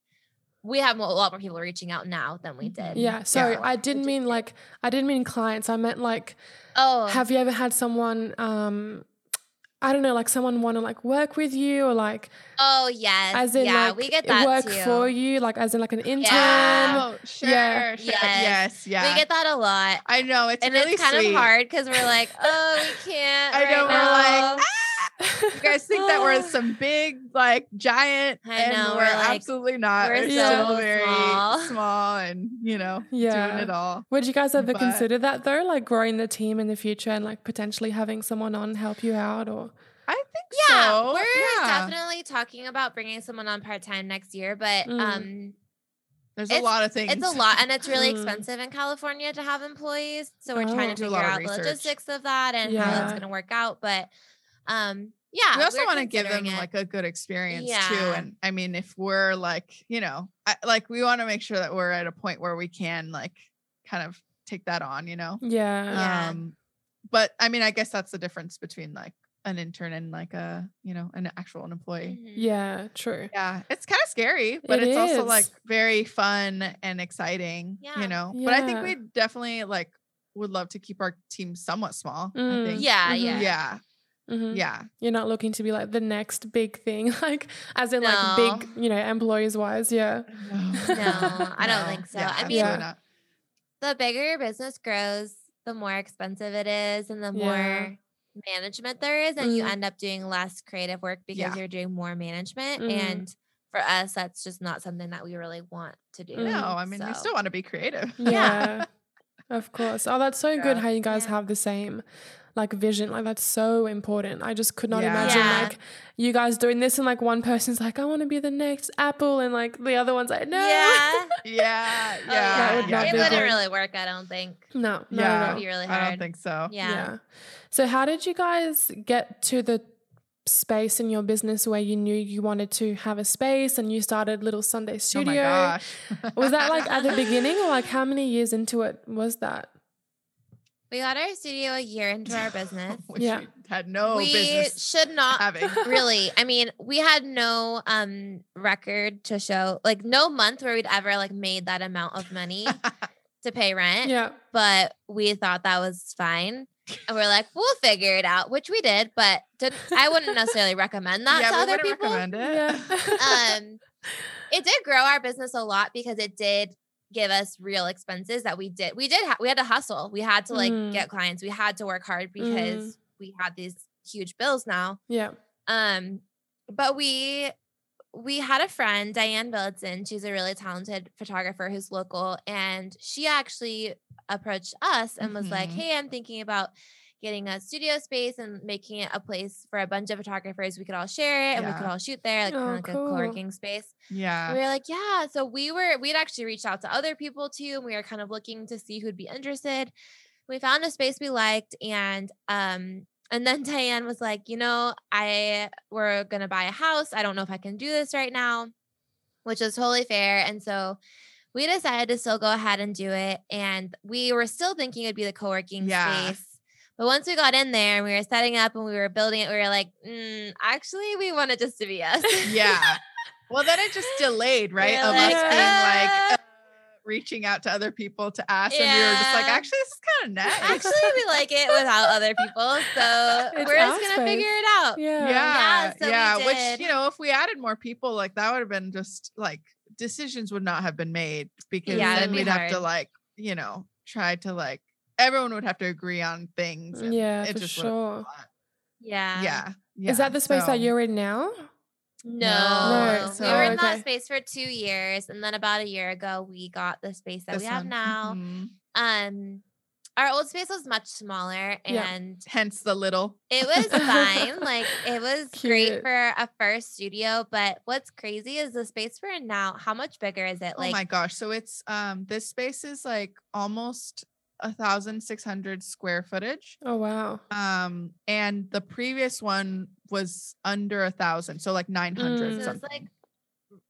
We have a lot more people reaching out now than we did. Yeah. Sorry, Yeah. I didn't mean like I didn't mean clients. I meant like Oh, have you ever had someone um I don't know, like someone want to like work with you or like oh yes, as in yeah, like we get that work too. for you, like as in like an intern. Yeah. Oh, sure, Yeah. sure. Yes. Yes, yeah. We get that a lot. I know it's and really it's kind sweet. of hard because we're like, oh, we can't. I know right we're like, "Ah!" You guys think that we're some big, like giant, I and know, we're, we're like- absolutely not. we're We're, so very small. small. and you know, Yeah. doing it all. Would you guys ever But- consider that though, like growing the team in the future and like potentially having someone on help you out or I think Yeah, so. we're yeah. definitely talking about bringing someone on part time next year, but Mm. um, There's a lot of things. it's a lot and it's really Mm. expensive in California to have employees. So we're Oh. trying to figure out the logistics of that and how Yeah. that's going to work out. But um, yeah, we also want to give them it. like a good experience too and i mean if we're like you know I, like we want to make sure that we're at a point where we can like kind of take that on you know yeah. Yeah. um but i mean i guess that's the difference between like an intern and like a you know an actual employee Mhm. Yeah, true. yeah it's kind of scary but It it's also like very fun and exciting Yeah. you know but i think we definitely like would love to keep our team somewhat small Mm. i think Yeah, Mhm. yeah, yeah Mhm. yeah You're not looking to be like the next big thing, like as in No. like big, you know, employees wise. Yeah. No, I don't think so. Yeah, I mean- not. The bigger your business grows, the more expensive it is, and the Yeah. more management there is, and you Mhm. end up doing less creative work because Yeah. you're doing more management. Mhm. And for us, that's just not something that we really want to do. Mm. no i mean we still want to be creative Yeah. of course. Oh, that's so good how you guys Yeah. have the same like vision. Like that's so important. I just could not Yeah. imagine Yeah. like you guys doing this and like one person's like, I want to be the next Apple and like the other one's like, no. Yeah. yeah yeah Oh, That would yeah, not it wouldn't good. really work, I don't think. No, no, yeah, no. It'd be really I don't think so. Yeah. So how did you guys get to the space in your business where you knew you wanted to have a space and you started little Sunday Oh studio? my gosh. Was that like at the beginning or like how many years into it was that? We got our studio a year into our business. Which Yeah. we had no we business should not having. really i mean we had no um record to show like no month where we'd ever like made that amount of money to pay rent Yeah. but we thought that was fine and we're like we'll figure it out which we did but did, i wouldn't necessarily recommend that yeah, to we other wouldn't people recommend it. Yeah. um it did grow our business a lot because it did give us real expenses that we did we did ha- we had to hustle we had to like Mm. get clients we had to work hard because we had these huge bills now yeah. um, but we we had a friend, Diane Billitson. She's a really talented photographer who's local, and she actually approached us and was like, Mhm. "Hey, I'm thinking about getting a studio space and making it a place for a bunch of photographers. We could all share it and we could all shoot there, like Oh, kind of like cool. a co-working space." Yeah. we were like, "Yeah." So we were we'd actually reached out to other people too, and we were kind of looking to see who'd be interested. We found a space we liked, and um, and then Diane was like, you know, I we're gonna buy a house. I don't know if I can do this right now, which is totally fair. And so we decided to still go ahead and do it. And we were still thinking it'd be the co-working Yeah. space. But once we got in there and we were setting up and we were building it, we were like, mm, actually, we want it just to be us. yeah. Well, then it just delayed, right? We're Of like, us being like "Uh." uh, reaching out to other people to ask, and we were just like, actually, this is kind of nice. actually, we like it without other people. So It's we're our just gonna space. figure it out. Yeah. yeah, so we yeah. Which you know, if we added more people, like that would have been just like decisions would not have been made because Yeah, then be we'd have to like you know try to like everyone would have to agree on things. and Yeah, it for just would've been a sure. Yeah. Yeah, yeah. Is that the space so- that you're in now? No, No, we were in okay. that space for two years, and then about a year ago, we got the space that this we have one? now. Mhm. Um, our old space was much smaller, Yeah. and Hence the little. it was fine. like it was great for a first studio. But what's crazy is the space we're in now. How much bigger is it? Like, oh Like my gosh! So it's um this space is like almost a thousand six hundred square footage. Oh wow. Um, and the previous one was under a thousand, so like nine hundred Mm. so something. it's like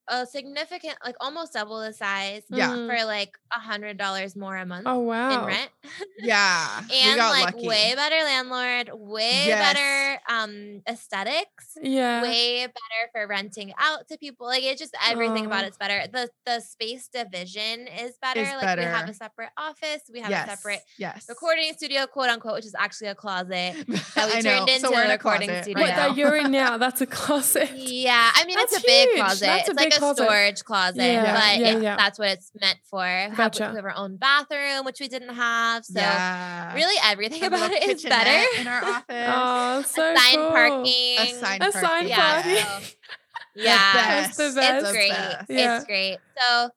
a significant, like almost double the size Yeah. For like a hundred dollars more a month Oh wow. in wow. rent. Yeah. and like lucky. way better landlord, way Yes. better um aesthetics, Yeah. way better for renting out to people. Like it's just everything about Oh. it's better. The the space division is better. Is like we have a separate office, we have yes. a separate yes. recording studio, quote unquote, which is actually a closet. that we I know. turned into so a recording closet studio. Right that you're in now? That's a closet. Yeah, I mean it's That's a big closet. That's a it's like big a closet. storage closet, Yeah, but yeah, it- yeah. that's what it's meant for. Have- We have our own bathroom, which we didn't have. So yeah. really, everything A about it is better. in our office. Oh, so Assigned cool. parking. Assigned A sign parking. Yeah. parking. so- yeah, That's the best. best. it's great. best. Yeah. It's great. So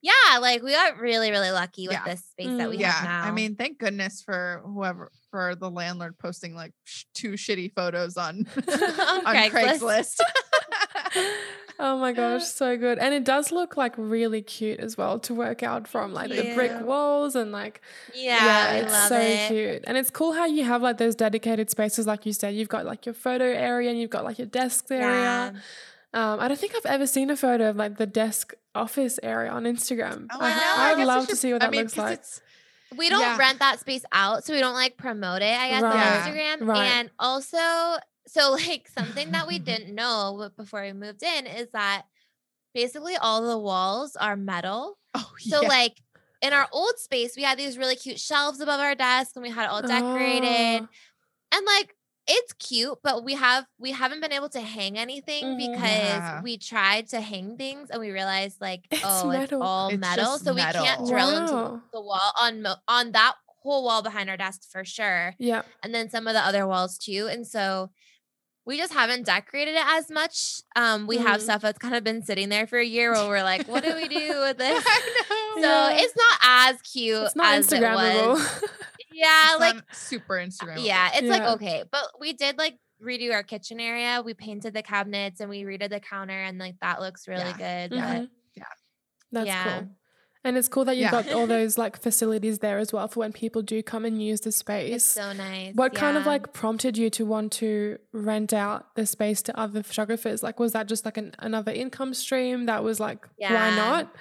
yeah, like we got really, really lucky with Yeah. this space that we Mm. yeah have now. i mean thank goodness for whoever for the landlord posting like sh- two shitty photos on On on Craigslist. craigslist, Oh my gosh, so good. And it does look like really cute as well to work out from like the brick walls and like yeah, we it's so it. cute. And it's cool how you have like those dedicated spaces like you said. You've got like your photo area and you've got like your desk area. Yeah. Um I don't think I've ever seen a photo of like the desk office area on Instagram. Oh, I, I know, I I'd guess you love to see what I that mean, looks like. we don't Yeah. rent that space out, so we don't like promote it, I guess, Right. on Instagram. Right. And also, so like something that we didn't know before we moved in is that basically all the walls are metal. oh So yeah. like in our old space, we had these really cute shelves above our desk and we had it all decorated. Oh, And like it's cute, but we have we haven't been able to hang anything Mhm. because Yeah. we tried to hang things and we realized like It's oh it's metal. all It's metal, so we can't metal. drill into the wall on on that whole wall behind our desk for sure, Yeah. and then some of the other walls too. And so we just haven't decorated it as much. Um, we have Mhm. stuff that's kind of been sitting there for a year where we're like, what do we do with this? I know. So Yeah. it's not as cute It's not as it Instagrammable. was. Yeah, It's like super Instagram. yeah, it's like okay, but we did like redo our kitchen area. We painted the cabinets and we redid the counter, and like that looks really Yeah. good. Yeah. But. Yeah. That's Yeah. cool. And it's cool that you've Yeah. got all those like facilities there as well for when people do come and use the space. it's so nice. what kind of like prompted you to want to rent out the space to other photographers? Like, was that just like an, another income stream that was like, why not?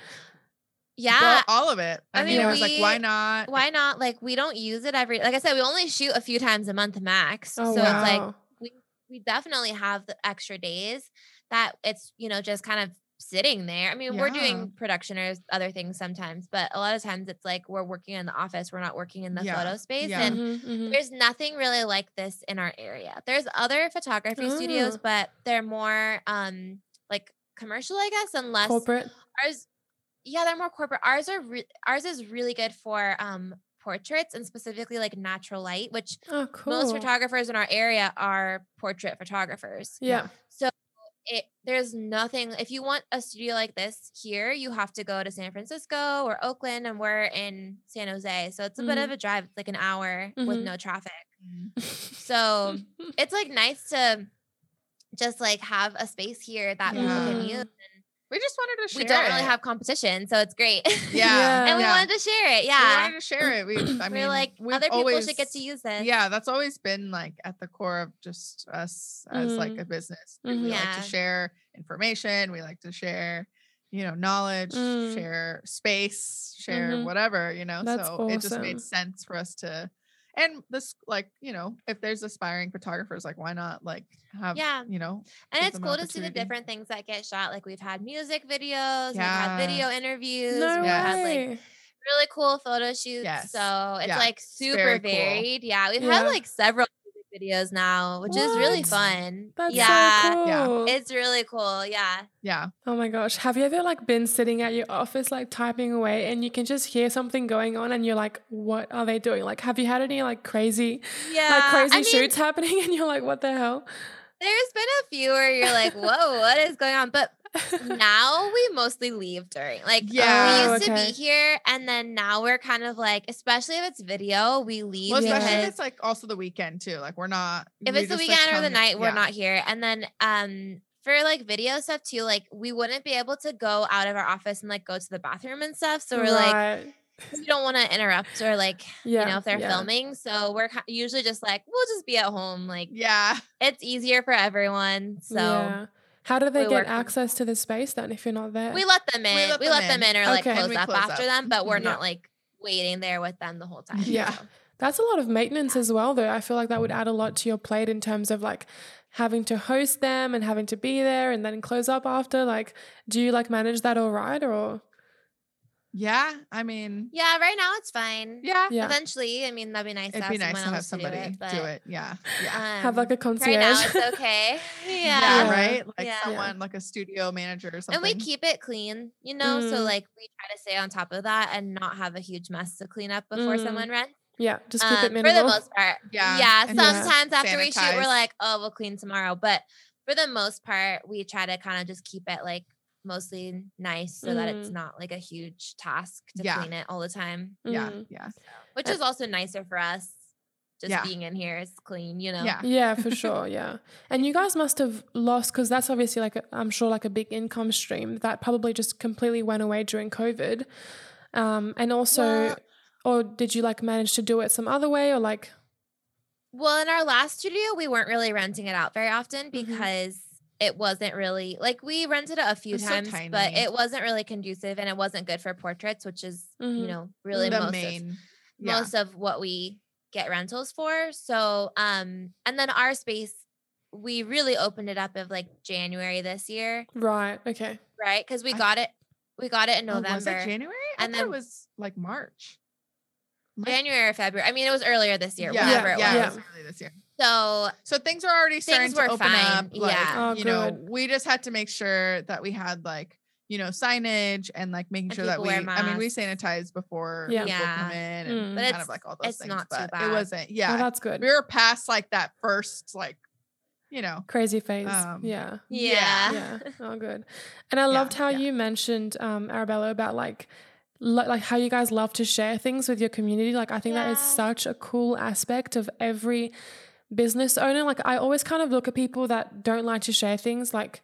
yeah? Well, all of it. I, I mean, mean, it was like, why not? why not? Like we don't use it every. Like I said, we only shoot a few times a month max. Oh, so wow. it's like we, we definitely have the extra days that it's you know just kind of sitting there. I mean, we're doing production or other things sometimes, but a lot of times it's like we're working in the office. We're not working in the Yeah. photo space, Yeah. and Mhm, mhm. There's nothing really like this in our area. There's other photography studios, Oh. but they're more um like commercial, I guess, and less corporate. ours. Yeah, they're more corporate. Ours are re- ours is really good for um portraits and specifically like natural light, which Oh, cool. most photographers in our area are portrait photographers. yeah. It there's nothing if you want a studio like this here, you have to go to San Francisco or Oakland, and we're in San Jose, so it's a bit of a drive, it's like an hour with Mhm. no traffic. Mm. So it's like nice to just like have a space here that people can Yeah. use. We just wanted to share We don't really it. have competition, so it's great. Yeah. and we yeah. wanted to share it. We Yeah. wanted to share it. We, I mean, we're like other people always, should get to use this. Yeah, that's always been like at the core of just us as like Mhm. a business. We Mhm. like Yeah. to share information. We like to share, you know, knowledge, Mm. share space, share Mhm. whatever, you know. That's so it just made sense for us to and this like, you know, if there's aspiring photographers, like why not like have Yeah. you know, And it's cool to see the different things that get shot. Like we've had music videos, we've Yeah. had video interviews, no we've Yeah. had like really cool photo shoots. Yes. So it's Yeah. like very super cool. varied. Yeah. We've Yeah. had like several music videos now, which is really fun. That's yeah. so cool. Yeah. It's really cool. Yeah. yeah. Oh my gosh. Have you ever like been sitting at your office like typing away and you can just hear something going on and you're like, what are they doing? Like have you had any like crazy Yeah. like crazy I mean, shoots happening and you're like, what the hell? There's been a few where you're like, whoa, what is going on? But now we mostly leave during like Yeah. we used to be here and then now we're kind of like especially if it's video we leave Well, especially because if it's like also the weekend too. Like we're not if we it's the just, like, weekend or the night we're yeah. not here and then um for like video stuff too like we wouldn't be able to go out of our office and like go to the bathroom and stuff so we're like Right. we don't want to interrupt or like yeah, you know if they're yeah. filming so we're usually just like we'll just be at home like Yeah. it's easier for everyone so Yeah. How do they We get work with- access to the space then if you're not there? We let them in. We We let let, them them, in. or like Okay. And close up close after up. them, but we're Yeah. not like waiting there with them the whole time. Yeah. so. That's a lot of maintenance as well, though. I feel like that would add a lot to your plate in terms of like having to host them and having to be there and then close up after. Like, do you like manage that all right or? Yeah. I mean, Yeah, right now it's fine. yeah. Yeah. Eventually, I mean, that'd be nice. It'd to be have nice to have somebody do it. But, do it. Yeah. Yeah. Have like a um, Right now concierge? it's okay. yeah. Yeah. Right. Like Yeah. someone like a studio manager or something. And we keep it clean, you know. So Mm. like we try to stay on top of that and not have a huge mess to clean up before Mm. someone rents. yeah, just keep Um, it minimal. for the most part. Yeah, Yeah. and just Sometimes after we shoot, we're like, oh, we'll clean tomorrow. But for the most part, we try to kind of just keep it like mostly nice so that it's Mm. not like a huge task to Yeah. clean it all the time. Yeah. Mm. Yeah. Which Uh, is also nicer for us. Just Yeah. being in here is clean, you know. Yeah. Yeah, for sure. Yeah. And you guys must have lost because that's obviously like, a, I'm sure, like a big income stream that probably just completely went away during COVID. Um, and also, Well- or did you like manage to do it some other way or like, Well, in our last studio, we weren't really renting it out very often Mhm. because it wasn't really like we rented it a few It's so times, but it wasn't really conducive and it wasn't good for portraits, which is Mhm. you know really the most of, main. yeah. most of what we get rentals for. So, um, and then our space, we really opened it up of like January this year, right? Okay. right? Because we I- got it, we got it in Oh, November. was it January? I and thought it then- was like March. January or February. I mean, it was earlier this year, Yeah. whatever Yeah. it yeah, was. it was early this year. So So things are already starting to open fine, up. Like, yeah. Oh, you know, we just had to make sure that we had like, you know, signage and like making And sure that we, I mean, we masks. sanitize before Yeah. people come Yeah. in and Mm. But kind of like all those it's things. not too bad. it wasn't, Oh, yeah. that's good. we were past like that first, like, you know, Crazy phase. Um, yeah. yeah, yeah. Oh, good. And I loved how yeah. you mentioned, um, Arabella, about like, lo- like how you guys love to share things with your community. Like, I think that is such a cool aspect of every business owner. Like, I always kind of look at people that don't like to share things. Like,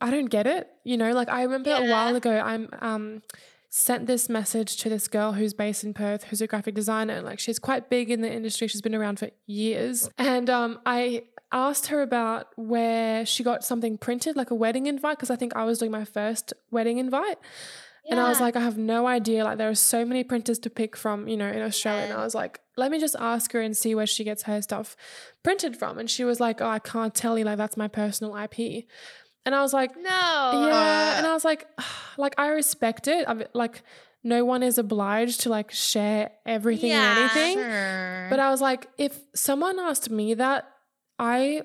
I don't get it. You know, like I remember a while ago, I'm um sent this message to this girl who's based in Perth, who's a graphic designer. Like she's quite big in the industry. She's been around for years. And um I asked her about where she got something printed, like a wedding invite, because I think I was doing my first wedding invite. And I was like, I have no idea. Like, there are so many printers to pick from, you know, in Australia. And I was like, let me just ask her and see where she gets her stuff printed from. And she was like, oh, I can't tell you. Like, that's my personal IP. And I was like, no, yeah. and Uh, I was like, like, I respect it. I mean, like, no one is obliged to like share everything Yeah. and anything. sure. But I was like, if someone asked me that, I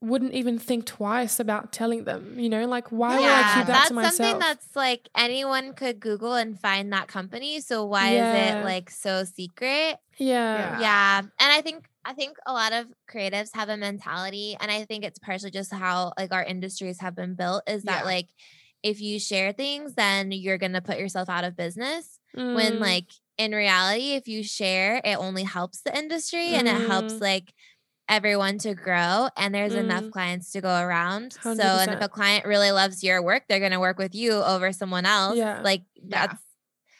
wouldn't even think twice about telling them. You know, like why would I keep that that's to myself? something that's like anyone could Google and find that company. So why Yeah. is it like so secret? yeah. Yeah. Yeah. And I think I think a lot of creatives have a mentality and I think it's partially just how like our industries have been built is that Yeah. like if you share things then you're going to put yourself out of business when Mm, like in reality if you share it only helps the industry and it helps Mm. like everyone to grow and there's enough Mm. clients to go around so and if a client really loves your work they're going to work with you over someone else Yeah. like Yeah. that's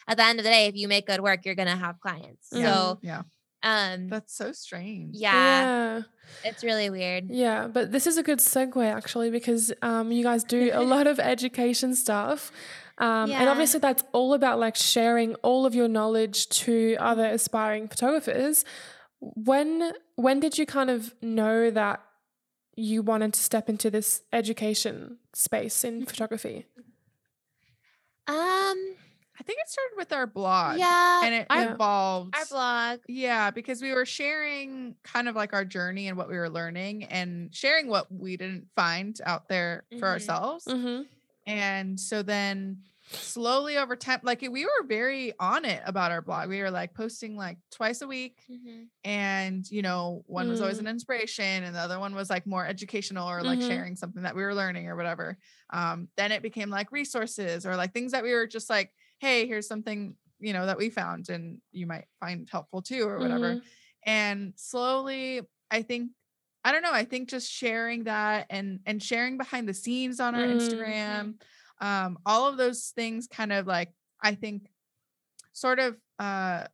at the end of the day if you make good work you're going to have clients Mhm. so yeah, um that's so strange. yeah, yeah. it's really weird Yeah, but this is a good segue actually because um, you guys do a lot of education stuff. Um, And obviously, that's all about like sharing all of your knowledge to other aspiring photographers. When when did you kind of know that you wanted to step into this education space in photography? um I think it started with our blog. yeah And it Yeah. evolved. our blog Yeah, because we were sharing kind of like our journey and what we were learning and sharing what we didn't find out there for Mhm. ourselves. Mm-hmm. And so then slowly over time, like we were very on it about our blog. We were like posting like twice a week. Mhm. And, you know, one was always Mm. an inspiration and the other one was like more educational or like Mhm. sharing something that we were learning or whatever. Um, then it became like resources or like things that we were just like, hey, here's something, you know, that we found and you might find helpful too or whatever Mhm. and slowly i think i don't know i think just sharing that and and sharing behind the scenes on our Mm. instagram um all of those things kind of like i think sort of uh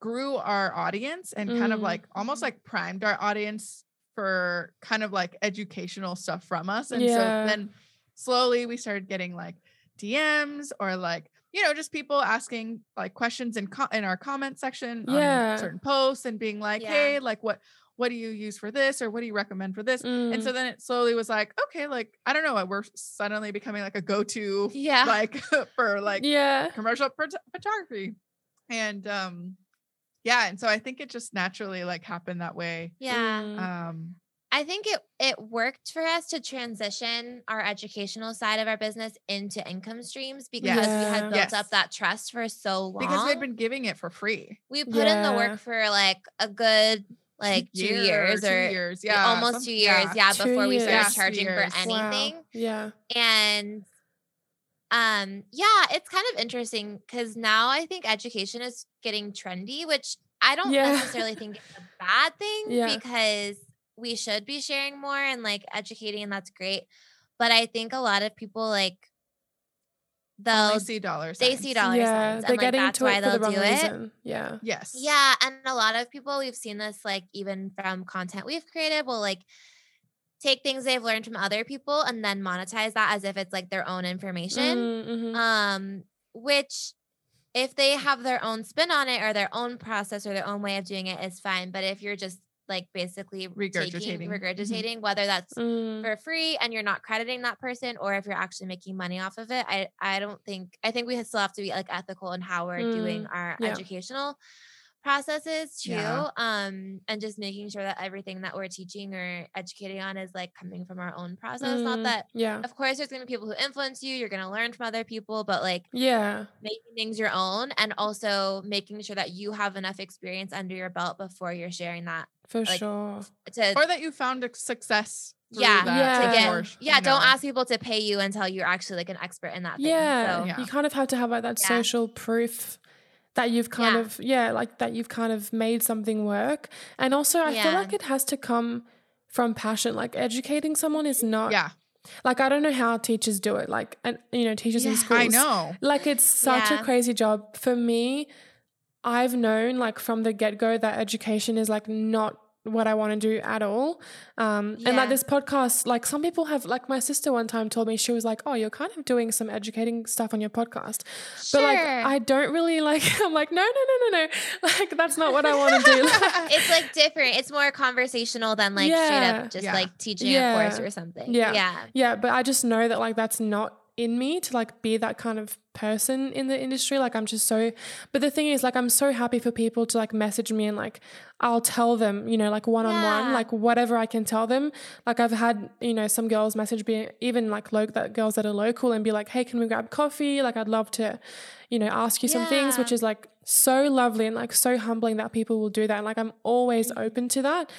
grew our audience and kind of Mm. like almost like primed our audience for kind of like educational stuff from us and Yeah. so then slowly we started getting like DMs or like you know just people asking like questions in co- in our comment section Yeah. on certain posts and being like, Yeah. hey, like what what do you use for this or what do you recommend for this? And Mm. so then it slowly was like, okay, like I don't know, we're suddenly becoming like a go-to Yeah. like for like yeah. commercial phot- photography and um yeah and so i think it just naturally like happened that way yeah. Mm. um I think it it worked for us to transition our educational side of our business into income streams because we had built Yes. up that trust for so long. because we had been giving it for free we put in the work for like a good like two Year, years two or years yeah, yeah almost two years, yeah, Two before we started Yeah, charging for years. Wow. anything. Yeah. And um yeah, it's kind of interesting because now I think education is getting trendy, which I don't Yeah. necessarily think is a bad thing Yeah. because we should be sharing more and like educating and that's great. But I think a lot of people like Only they'll see dollars they see dollar yeah. signs They're and like getting that's into why it for the they'll wrong do it. Yeah. yes Yeah, and a lot of people we've seen this like even from content we've created will like take things they've learned from other people and then monetize that as if it's like their own information. Mm, mhm. Um which if they have their own spin on it or their own process or their own way of doing it is fine, but if you're just like basically Regurgitating. taking, Mhm. whether that's Mm. for free and you're not crediting that person or if you're actually making money off of it i i don't think i think we still have to be like ethical in how we're doing our yeah. educational processes too Yeah. um and just making sure that everything that we're teaching or educating on is like coming from our own process not Mm, that Yeah. of course there's going to be people who influence you you're going to learn from other people but like Yeah. making things your own and also making sure that you have enough experience under your belt before you're sharing that For like, sure. to or that you found a success yeah, Yeah. to get course, yeah you don't ask people to pay you until you're actually like an expert in that thing Yeah. so Yeah. You kind of have to have like that Yeah. social proof that you've kind Yeah. of yeah, like that you've kind of made something work. And also I feel like it has to come from passion. Like educating someone is not yeah like I don't know how teachers do it. Like and you know, teachers in Yeah. schools. i know Like it's such Yeah. a crazy job. For me, I've known like from the get go that education is like not what I want to do at all. Um, And Yeah. like this podcast, like some people have, like my sister one time told me, she was like, Oh, you're kind of doing some educating stuff on your podcast. Sure. But like, I don't really like, I'm like, No, no, no, no, no. Like, that's not what I want to do. it's like different it's more conversational than like straight up just Yeah. like teaching a course or something Yeah. yeah Yeah, but I just know that like that's not in me to like be that kind of person in the industry. Like I'm just so but the thing is like I'm so happy for people to like message me and like I'll tell them, you know, like one on one, like whatever I can tell them. Like I've had, you know, some girls message me even like lo- that girls that are local and be like, "Hey, can we grab coffee? Like I'd love to, you know, ask you some things," which is like so lovely and like so humbling that people will do that. And like I'm always Mm-hmm. open to that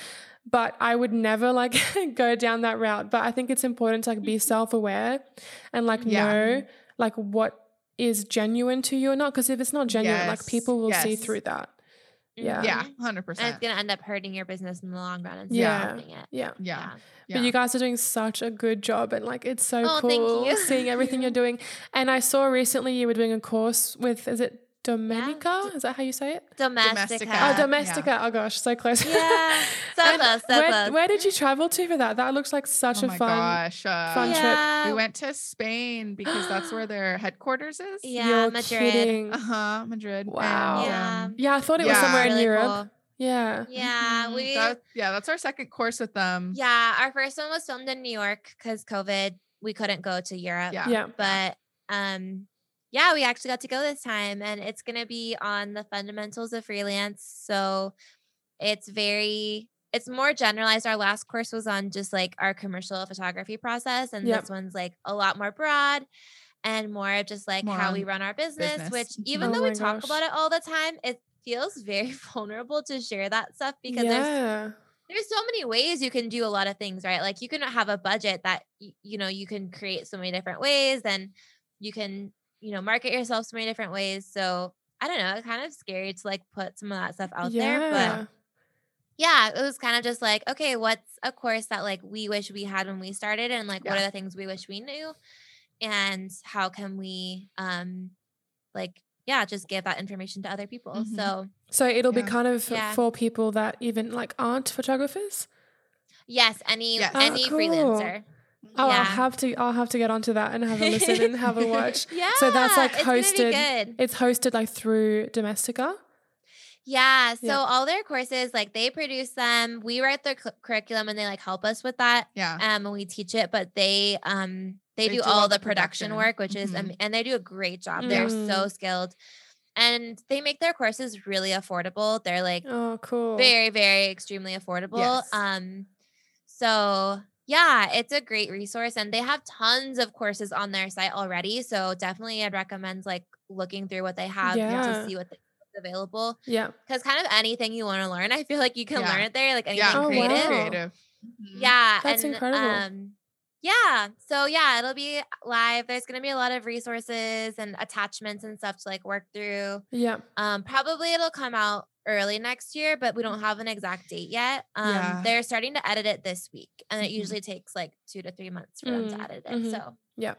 but I would never like go down that route. But I think it's important to like be mm-hmm. self aware and like Yeah. know like what is genuine to you or not. Because if it's not genuine, like people will see through that. Mm-hmm. Yeah. yeah. 100 and percent it's gonna end up hurting your business in the long run instead Yeah. of helping it Yeah. yeah But you guys are doing such a good job and like it's so Oh, thank cool you. seeing everything you're doing. And I saw recently you were doing a course with is it Domenica? Is that how you say it? domestika, Domestika. Oh, Yeah. Oh gosh, so close. yeah so And close so where, close where did you travel to for that? That looks like such oh a my fun gosh uh, fun trip. we went to spain because that's where their headquarters is yeah You're madrid uh-huh madrid Wow. Yeah. um, Yeah, I thought it was Yeah. somewhere in Europe. cool. Yeah. yeah mhm, we that- yeah that's our second course with them Yeah, our first one was filmed in New York because COVID. We couldn't go to Europe. Yeah. Yeah. But um yeah, we actually got to go this time and it's gonna be on the fundamentals of freelance. So it's very it's more generalized. Our last course was on just like our commercial photography process, and Yep. this one's like a lot more broad and more of just like More how we run our business, business. which even Oh though we talk gosh. about it all the time, it feels very vulnerable to share that stuff because there's yeah. there's so many ways you can do a lot of things, right? Like you can have a budget that you know you can create so many different ways, and you can you know market yourself so many different ways. So I don't know, it's kind of scary to like put some of that stuff out there, but Yeah. yeah, it was kind of just like, okay, what's a course that like we wish we had when we started, and like what are the things we wish we knew, and how can we um like yeah just give that information to other people. Mhm. So So it'll be kind of Yeah. for people that even like aren't photographers. yes, any Yes. Oh, any cool. freelancer. Oh, Yeah. I'll have to. I'll have to get onto that and have a listen and have a watch. Yeah. So that's, like, it's hosted- good. It's hosted like through Domestika. Yeah. So Yeah. all their courses, like they produce them. We write their cu- curriculum and they like help us with that. Yeah. Um, and we teach it, but they um they, They do, all, the production. production, work, which is Mhm. um, and they do a great job. They're so Mm. skilled, and they make their courses really affordable. They're like Oh, cool. very very extremely affordable. Yes. Um, so yeah, it's a great resource, and they have tons of courses on their site already. So definitely, I'd recommend like looking through what they have Yeah. to see what they available Yeah. because kind of anything you want to learn, I feel like you can Yeah. learn it there, like anything Yeah. Oh, creative. wow. Creative. Mhm. Yeah, That's and, incredible. Um, yeah, so yeah, it'll be live. There's gonna be a lot of resources and attachments and stuff to like work through. Yeah. Um, probably it'll come out early next year, but we don't have an exact date yet. Um, Yeah. they're starting to edit it this week, and it Mhm. usually takes like two to three months for them Mm, to edit it. mhm. So Yeah.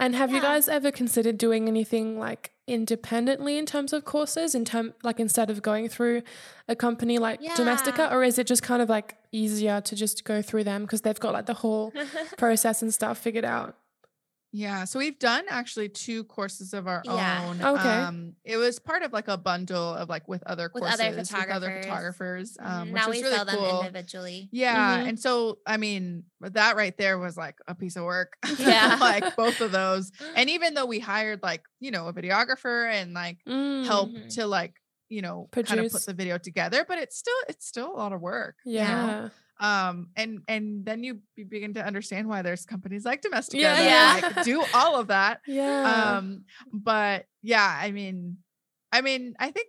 And have you guys ever considered doing anything like independently in terms of courses in term like instead of going through a company like Domestika or is it just kind of like easier to just go through them because they've got like the whole process and stuff figured out? Yeah, so we've done actually two courses of our Yeah. own. Okay. Um, it was part of like a bundle of like with other With courses other with other photographers. Um, which now we really sell them cool. individually. Yeah, Mhm. and so I mean that right there was like a piece of work. Yeah. like both of those. And even though we hired like you know a videographer and like help Mhm. to like you know kind of put the video together, but it's still it's still a lot of work. you know? Yeah. um and and then you be- begin to understand why there's companies like domestika Yeah. that Yeah. like do all of that Yeah. um but yeah i mean i mean i think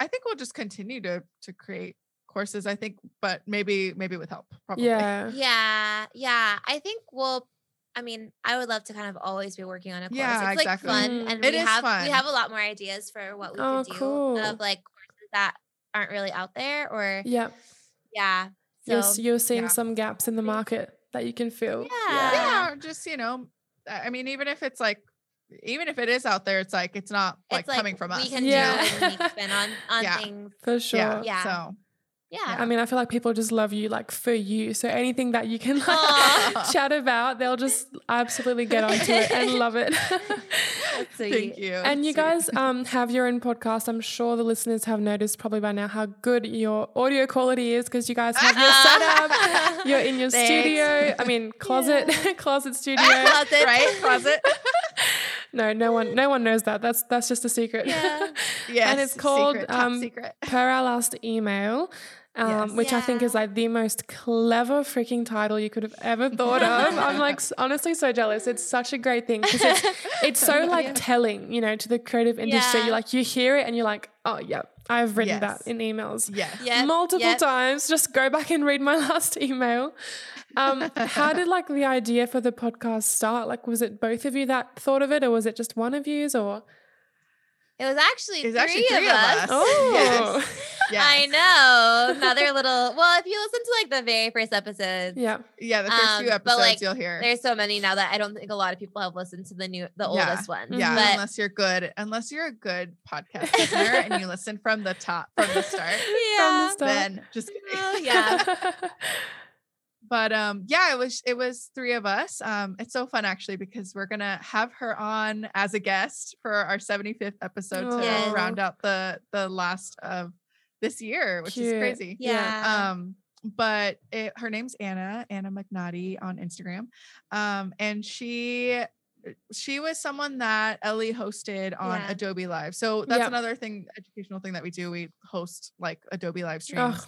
i think we'll just continue to to create courses i think but maybe maybe with help probably yeah. Yeah, yeah. I think we'll. I mean, I would love to kind of always be working on a course. Yeah, it's exactly. like fun, Mm. and It we is have fun. we have a lot more ideas for what we Oh, could do cool. of like courses that aren't really out there, or Yeah. yeah. You're, you're seeing yeah. some gaps in the market that you can fill. Yeah. yeah just you know i I mean even if it's like even if it is out there it's like it's not like, it's like coming from us. we us can Yeah. do a unique spin on on Yeah. things. For sure. yeah Yeah. so Yeah. I mean, I feel like people just love you like for you. So anything that you can like chat about, they'll just absolutely get onto it and love it. Thank you and you guys um, have your own podcast. I'm sure the listeners have noticed probably by now how good your audio quality is because you guys have your setup. You're in your Thanks. studio. I mean, closet, closet studio. Closet. right closet no, no one, no one knows that. That's that's just a secret. Yeah. yes and it's called, secret, um, secret per our last email, um, Yes. which I think is like the most clever freaking title you could have ever thought of. I'm like honestly so jealous. It's such a great thing because it's it's so like telling, you know, to the creative industry. Yeah. You like you hear it and you're like, oh yeah, I've written Yes. that in emails yes Yep, multiple yep. times. Just go back and read my last email. Um, how did like the idea for the podcast start? Like, was it both of you that thought of it, or was it just one of yous? Or It was actually It's three, actually three of of us. us. oh, Yes. Yes. I know. Another little. Well, if you listen to like the very first episode, yeah, Yeah, the first few Um, but, episodes like, you'll hear. there's so many now that I don't think a lot of people have listened to the new, the Yeah. oldest one. Yeah, but unless you're good, unless you're a good podcast listener and you listen from the top from the start, yeah, From the then just kidding. Oh, yeah. But um, yeah, it was it was three of us. Um, it's so fun actually because we're gonna have her on as a guest for our 75th episode to Yes. round out the the last of this year, which Cute. is crazy. yeah. um but it, her name's anna anna mcnaughty on instagram um and she she was someone that ellie hosted on Yeah. adobe live so that's Yep. another thing educational thing that we do we host like adobe live streams Ugh,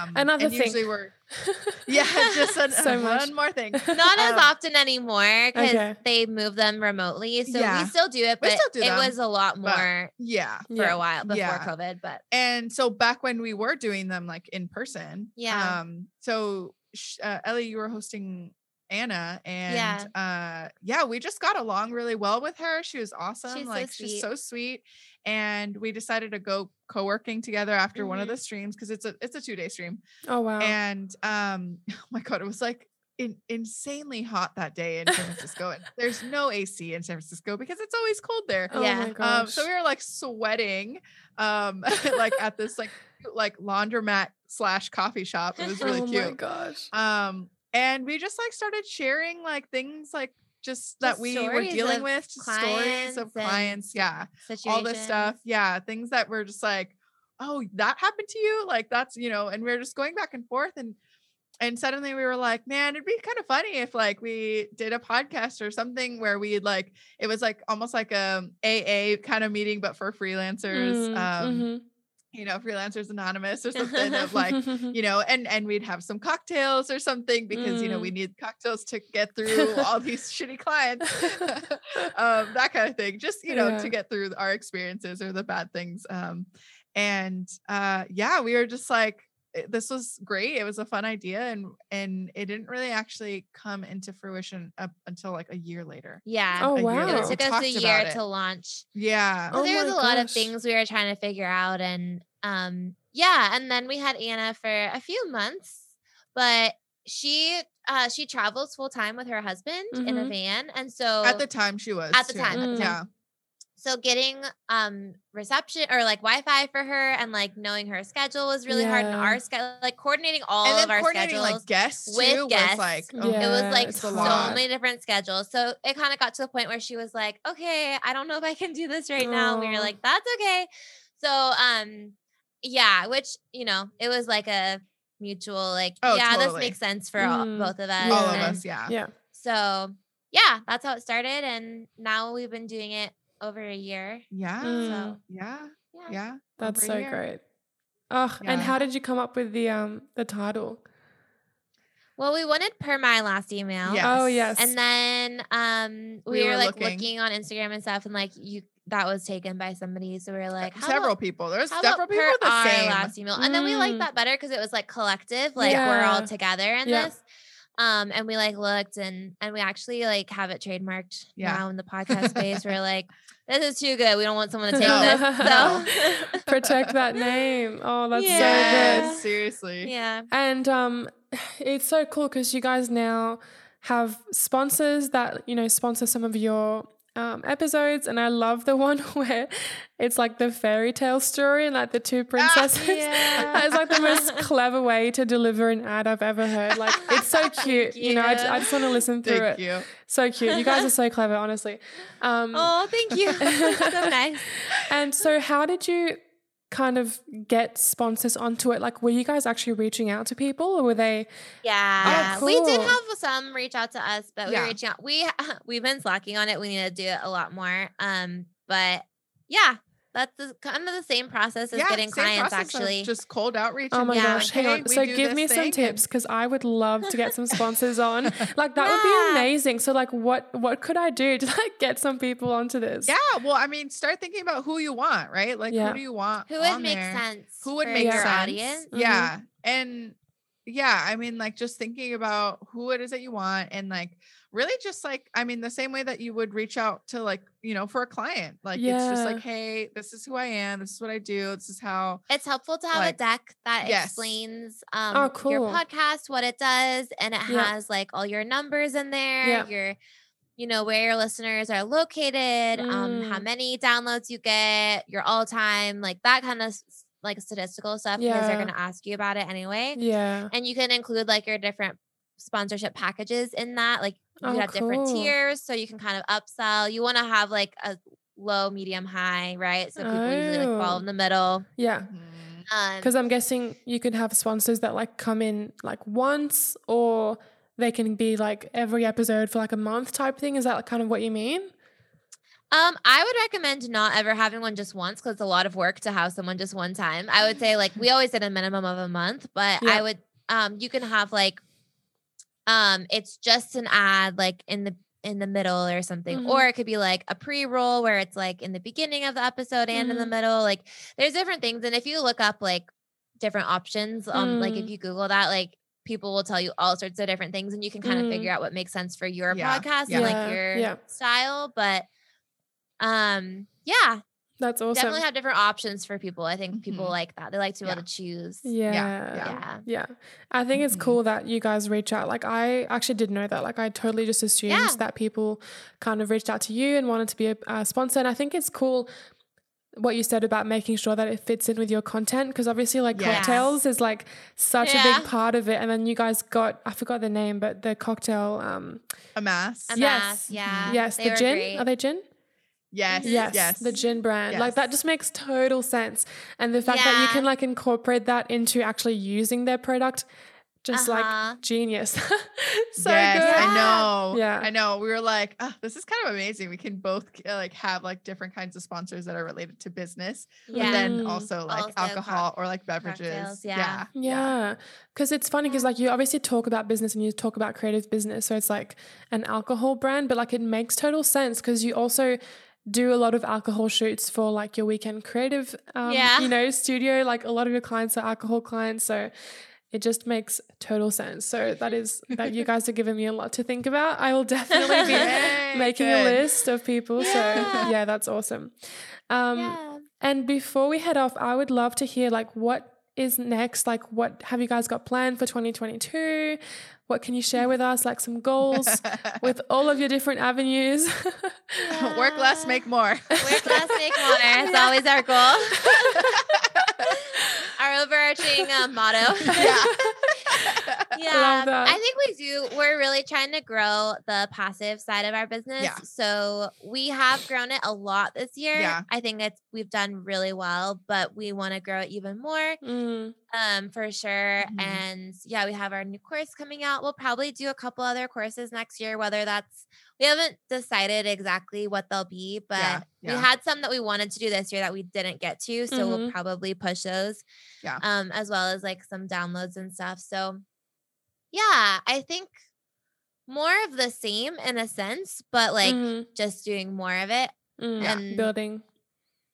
um, another and thing. usually we're yeah just an, So one much. more thing Not as um, often anymore because Okay. they move them remotely. So Yeah. we still do it, but do it them, was a lot more yeah for Yeah. a while before Yeah. COVID. But and so back when we were doing them like in person Yeah. um so uh, ellie you were hosting anna and uh yeah we just got along really well with her she was awesome She's so like she's so sweet and we decided to go co-working together after one of the streams because it's a it's a two day stream oh wow. and um oh my god it was like in, insanely hot that day in san francisco and there's no ac in san francisco because it's always cold there oh yeah. my um, so we were like sweating, um, like at this like like laundromat slash coffee shop. It was really cute. oh my gosh. Um, and we just like started sharing like things like just that Just we were dealing with, stories of clients yeah, all this stuff, yeah, things that were just like, oh, that happened to you, like that's you know, and we are just going back and forth, and and suddenly we were like, man, it'd be kind of funny if like we did a podcast or something where we'd like it was like almost like a AA kind of meeting, but for freelancers, Mm, um, mhm. You know, freelancers anonymous or something of like you know, and and we'd have some cocktails or something because you know Mm. we need cocktails to get through all these shitty clients, um, that kind of thing. Just you know Yeah. to get through our experiences or the bad things. Um, and uh, yeah, we were just like, this was great. It was a fun idea, and and it didn't really actually come into fruition up until like a year later. Yeah. Oh, a wow. It took us a year about it. to launch. Yeah. So Oh there was my a lot of things we were trying to figure out and um yeah, and then we had Anna for a few months, but she uh she travels full time with her husband in a Mhm. van and so At the time, she was At the too. time, at the yeah. Time. so getting um reception or like Wi-Fi for her and like knowing her schedule was really hard and our schedule like coordinating all and of our coordinating schedules like guests with too guests. was like Yeah. oh, it was like so many different schedules. So it kind of got to the point where she was like, "Okay, I don't know if I can do this right now." And we were like, "That's okay." So um yeah, which, you know, it was like a mutual like, Oh, yeah, totally. this makes sense for all, Mm, both of us. all of us yeah yeah. So, yeah, that's how it started and now we've been doing it over a year. yeah Mm. yeah Yeah. yeah That's over so great. Oh, and how did you come up with the um the title? Well, we wanted per my last email. Yes. Oh yes. And then um we, We were, were like looking. looking. on Instagram and stuff and like you that was taken by somebody. So we were like, how several about, people there's several people per the our same last email? And then we liked Mm. that better because it was like collective, like we're all together in Yeah. this. Um, and we like looked and and we actually like have it trademarked Yeah. now in the podcast space. we're like, this is too good. We don't want someone to take No. this. So Protect that name. Oh, that's so good. seriously Yeah. And um, it's so cool because you guys now have sponsors that you know sponsor some of your um, episodes, and I love the one where it's like the fairy tale story and like the two princesses. yeah. That is like the most clever way to deliver an ad I've ever heard. Like it's so cute. you know, I, I just want to listen through thank it. you So cute. You guys are so clever, honestly. Um, Oh, thank you. so nice. and so, how did you kind of get sponsors onto it? Like, were you guys actually reaching out to people, or were they? Yeah, Oh, we did have some reach out to us, but we Yeah. were reaching out. We we've been slacking on it. We need to do it a lot more. Um, but yeah, that's the, kind of the same process as yeah getting same clients. process of Actually, just cold outreach Oh my Yeah. gosh, like, hang on. we So, give me some and- tips because I would love to get some sponsors on. Like, that would be amazing. So, like, what what could I do to like get some people onto this? yeah well i mean start thinking about who you want right like Yeah. who do you want who would on make there? sense? who would make your sense audience? Mhm. yeah and yeah i mean like just thinking about who it is that you want and like really just like i mean the same way that you would reach out to like you know for a client like it's just like hey this is who i am this is what i do this is how It's helpful to have Like, a deck that yes. explains um Oh, your podcast, what it does, and it Yeah. has like all your numbers in there, Yeah. your you know where your listeners are located, um how Mm. many downloads you get, your all time, like that kind of like statistical stuff because they're going to ask you about it anyway. Yeah. And you can include like your different sponsorship packages in that. Like you Oh, have different tiers so you can kind of upsell. You want to have like a low, medium, high, right? So people usually like fall Oh. in the middle. Yeah. Mhm. Um, Because I'm guessing you could have sponsors that like come in like once or they can be like every episode for like a month type thing. Is that like kind of what you mean? Um, I would recommend not ever having one just once because it's a lot of work to have someone just one time. I would say like we always did a minimum of a month, but Yeah. I would um you can have like um it's just an ad like in the in the middle or something, Mhm. or it could be like a pre-roll where it's like in the beginning of the episode and in the Mhm. middle. Like there's different things, and if you look up like different options, um, like if Mm. you Google that, like people will tell you all sorts of different things, and you can kind of figure out what makes sense for your Yeah, podcast yeah. and like your yeah. style. But um, yeah, That's awesome. definitely have different options for people. I think people Mhm. like that. They like to be able to choose. yeah. yeah. Yeah. Yeah. I think it's Mhm. cool that you guys reach out. Like I actually didn't know that. Like I totally just assumed Yeah. that people kind of reached out to you and wanted to be a, a sponsor. And I think it's cool what you said about making sure that it fits in with your content because obviously like Yes. cocktails is like such a big part of it and then you guys got I forgot the name but the cocktail um Amass. A Yes. mass, yeah. yes they the gin great. are they gin Yes. yes, Yes. the gin brand like that just makes total sense and the fact that you can like incorporate that into actually using their product just Uh-huh. like genius so yes, good I know. Yeah. I know. We were like, oh, this is kind of amazing. We can both uh, like have like different kinds of sponsors that are related to business, but Yeah. then Mm. also like Also alcohol or like beverages. cocktails, yeah. yeah. Yeah, because it's funny because like you obviously talk about business and you talk about creative business, so it's like an alcohol brand, but like it makes total sense because you also do a lot of alcohol shoots for like your weekend creative, um, Yeah. you know, studio. Like a lot of your clients are alcohol clients, so it just makes total sense. So that is that you guys are giving me a lot to think about. I will definitely be Yay, making a list of people. So Yeah. yeah, that's awesome. Um, yeah. and before we head off, I would love to hear like what is next? Like what have you guys got planned for 2022? What can you share with us? Like some goals with all of your different avenues. Work less, make more. Work less, make more. It's always our goal. our overarching uh, motto. yeah. Yeah i think we do we're really trying to grow the passive side of our business Yeah. so we have grown it a lot this year Yeah. i think it's we've done really well but we want to grow it even more Mm, um for sure Mhm. and yeah we have our new course coming out we'll probably do a couple other courses next year whether that's we haven't decided exactly what they'll be but Yeah, we had some that we wanted to do this year that we didn't get to so we'll Mhm. probably push those Yeah. um as well as like some downloads and stuff so yeah i think more of the same in a sense but like mhm, just doing more of it mm, and- building.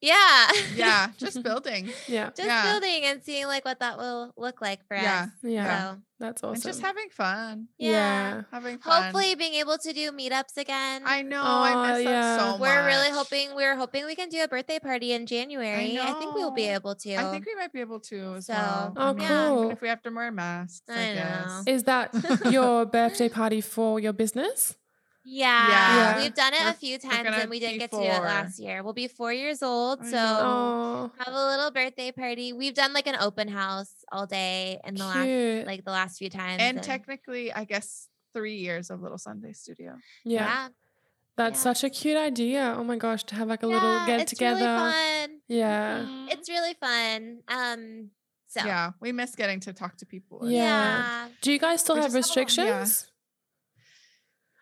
Yeah yeah. Just building. Yeah, just Yeah. building and seeing like what that will look like for Yeah. us yeah, so that's awesome. And awesome. just having fun. yeah. Having fun. hopefully being able to do meetups again I know. Aw, I miss yeah. that so much. we're really hoping we're hoping we can do a birthday party in january i, think we'll be able to I think we might be able to as So, well. Oh, mean, cool. Even if we have to wear masks, I, I know. guess. Is that your birthday party for your business? Yeah, Yeah. we've done it We're- a few times and we didn't be get to do it last year we'll be four years old so. Oh, have a little birthday party we've done like an open house all day in the last like the last few times and technically, I guess three years of Little Sunday Studio. yeah. yeah That's Yeah. such a cute idea. Oh my gosh, to have like a little get it's together. really fun Yeah. Mhm. it's really fun um so Yeah, we miss getting to talk to people. Yeah. yeah. Do you guys still We have just have a- yeah. restrictions?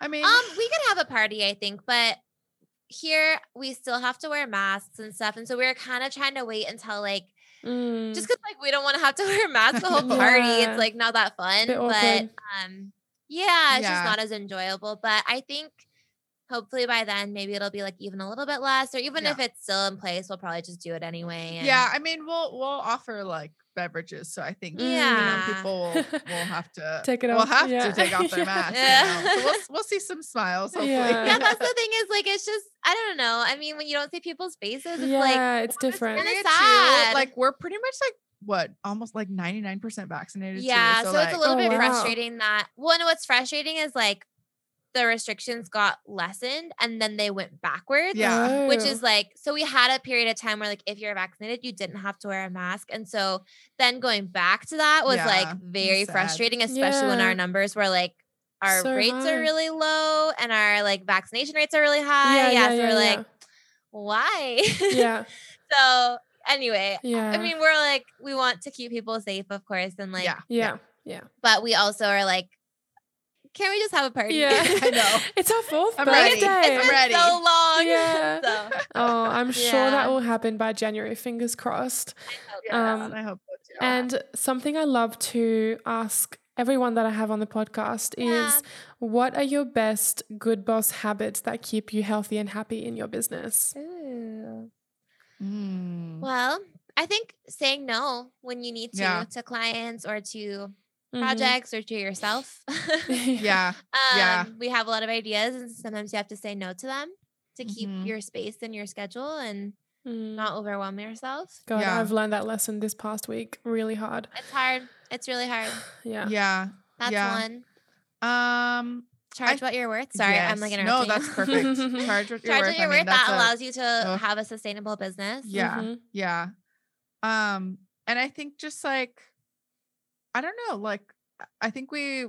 I mean, Um, we could have a party, I think, but here we still have to wear masks and stuff, and so we were kind of trying to wait until like Mm, just because like we don't want to have to wear masks the whole party. Yeah. It's like not that fun, but um, yeah, it's Yeah. just not as enjoyable. But I think hopefully by then maybe it'll be like even a little bit less, or even Yeah. if it's still in place, we'll probably just do it anyway. and- yeah, I mean, we'll we'll offer like beverages, so I think you Yeah. know, people will, will have to Take it off. We'll have yeah. to take off their mask. you Yeah. know, so we'll we'll see some smiles. Hopefully. Yeah. yeah, that's the thing is like it's just I don't know. I mean, when you don't see people's faces, it's yeah, like it's oh, different. kinda Area two, sad. Like we're pretty much like what almost like 99% vaccinated. too, Yeah, so, like, it's a little Oh, bit wow. frustrating that one. What's frustrating is like the restrictions got lessened and then they went backwards. Yeah. Which Oh. is like, so we had a period of time where, like, if you're vaccinated, you didn't have to wear a mask. And so then going back to that was Yeah, like very sad. frustrating, especially when our numbers were like, our So rates high. are really low and our like vaccination rates are really high. yeah, yeah, so yeah, we're yeah. like, why? yeah, so anyway, yeah, I mean, we're like, we want to keep people safe, of course. And like, yeah. yeah, yeah, but we also are like, can we just have a party? yeah. I know. it's our fourth I'm birthday. ready. It's I'm been ready. so long. Yeah. so, Oh, I'm sure that will happen by January. Fingers crossed. Yeah, Um, and I hope so too. And something I love to ask everyone that I have on the podcast Yeah. is what are your best good boss habits that keep you healthy and happy in your business? Ooh. Mm. Well, I think saying no when you need to Yeah. to clients or to Mhm. projects or to yourself. yeah. um, Yeah. We have a lot of ideas, and sometimes you have to say no to them to keep Mhm. your space and your schedule and Mm. not overwhelm yourself. God, Yeah. I've learned that lesson this past week really hard. It's hard. It's really hard. Yeah. Yeah. That's Yeah. one. Um, charge what you're worth. Sorry, I'm like Yes. interrupting. No, that's perfect. Charge what you're charge worth. what you're mean, worth. that's That a- allows you to ugh. have a sustainable business. Yeah. Mhm. Yeah. Um, and I think just like, I don't know, like, I think we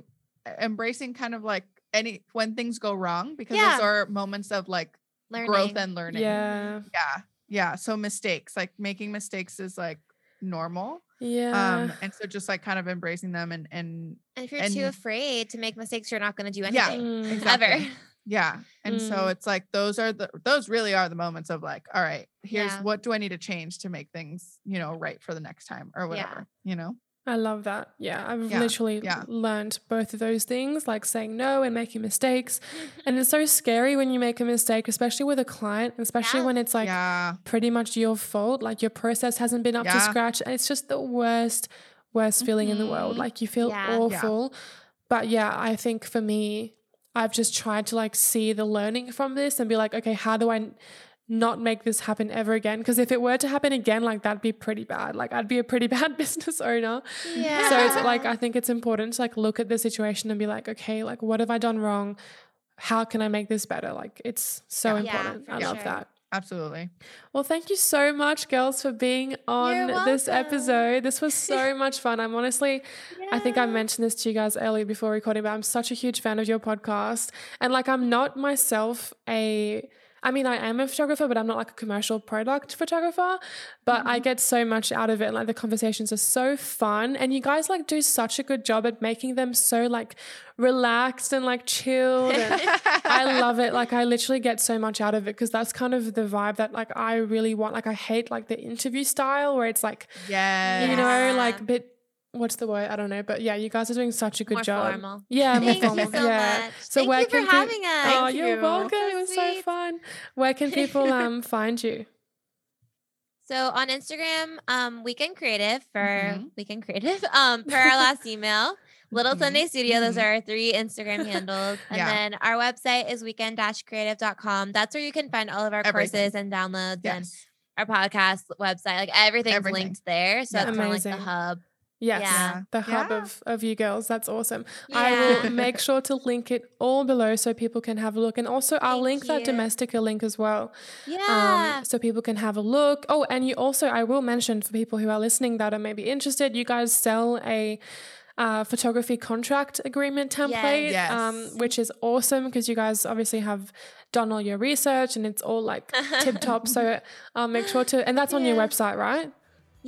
embracing kind of like any when things go wrong because Yeah. those are moments of like Learning. growth and learning. Yeah. Yeah. Yeah. So mistakes, like making mistakes is like normal. Yeah. Um, and so just like kind of embracing them and and and if you're and- too afraid to make mistakes, you're not going to do Yeah, anything Mm. exactly. ever. yeah. And so Mm. it's like those are the those really are the moments of like, all right, here's Yeah. what do I need to change to make things, you know, right for the next time or Yeah. whatever, you know? I love that. Yeah, I've Yeah, literally yeah. learned both of those things, like saying no and making mistakes. And it's so scary when you make a mistake, especially with a client, especially Yeah. when it's like pretty much your fault. Like your process hasn't been up to scratch. And it's just the worst, worst feeling in the world. Mhm. Like you feel awful. But yeah, I think for me, I've just tried to like see the learning from this and be like, okay, how do I not make this happen ever again? Because if it were to happen again, like that'd be pretty bad. Like I'd be a pretty bad business owner. Yeah. So it's like I think it's important to like look at the situation and be like, okay, like what have I done wrong? How can I make this better? Like it's so Yeah. Yeah, important. for I love sure. that. Absolutely. Well, thank you so much, girls, for being on this episode. This was so much fun. I'm honestly, I think I mentioned this to you guys earlier before recording, but I'm such a huge fan of your podcast. And like, I'm not myself a, I mean, I am a photographer, but I'm not like a commercial product photographer. But I mm-hmm. get so much out of it. Like, the conversations are so fun. And you guys like do such a good job at making them so like relaxed and like chilled. And I love it. Like I literally get so much out of it because that's kind of the vibe that like I really want. Like I hate like the interview style where it's like Yeah. you know like a bit what's the word? I don't know. But yeah, you guys are doing such a good More job. formal. Yeah, more Thank you formal. so yeah. much. So Thank where you can for peop- having us. Oh, Thank you're you. welcome. So it was so fun. Where can people um find you? So on Instagram, um, Weekend Creative for Mhm. Weekend Creative, um, per our last email. Little Mhm. Sunday Studio, those Mhm. are our three Instagram handles. And Yeah. then our website is weekend-creative.com. That's where you can find all of our Everything. courses and downloads and Yes. our podcast website. Like everything's Everything. linked there. So Yeah. it's kind of like the hub. Yes, Yeah. the hub Yeah. of, of you girls. That's awesome. Yeah. I will make sure to link it all below so people can have a look. And also, I'll Thank link that you. Domestika link as well. Yeah. um, so people can have a look. Oh, and you also, I will mention for people who are listening that are maybe interested, you guys sell a uh, photography contract agreement template, Yes. Um, which is awesome because you guys obviously have done all your research and it's all like tip top. So I'll make sure to, and that's on your website, right?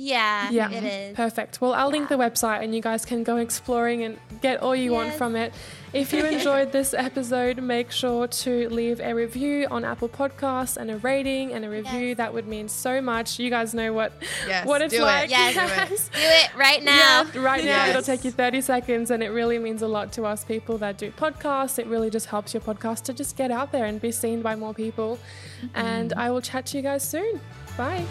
Yeah, Yeah, it is. Perfect. Well, I'll link the website and you guys can go exploring and get all you want from it. If you enjoyed this episode, make sure to leave a review on Apple Podcasts and a rating and a review. Yes. That would mean so much. You guys know what Yes. what it's do like. It. Yes. Do it. guys. Do it right now. Yeah, right now it'll take you 30 seconds and it really means a lot to us people that do podcasts. It really just helps your podcast to just get out there and be seen by more people. Mm-hmm. And I will chat to you guys soon. Bye.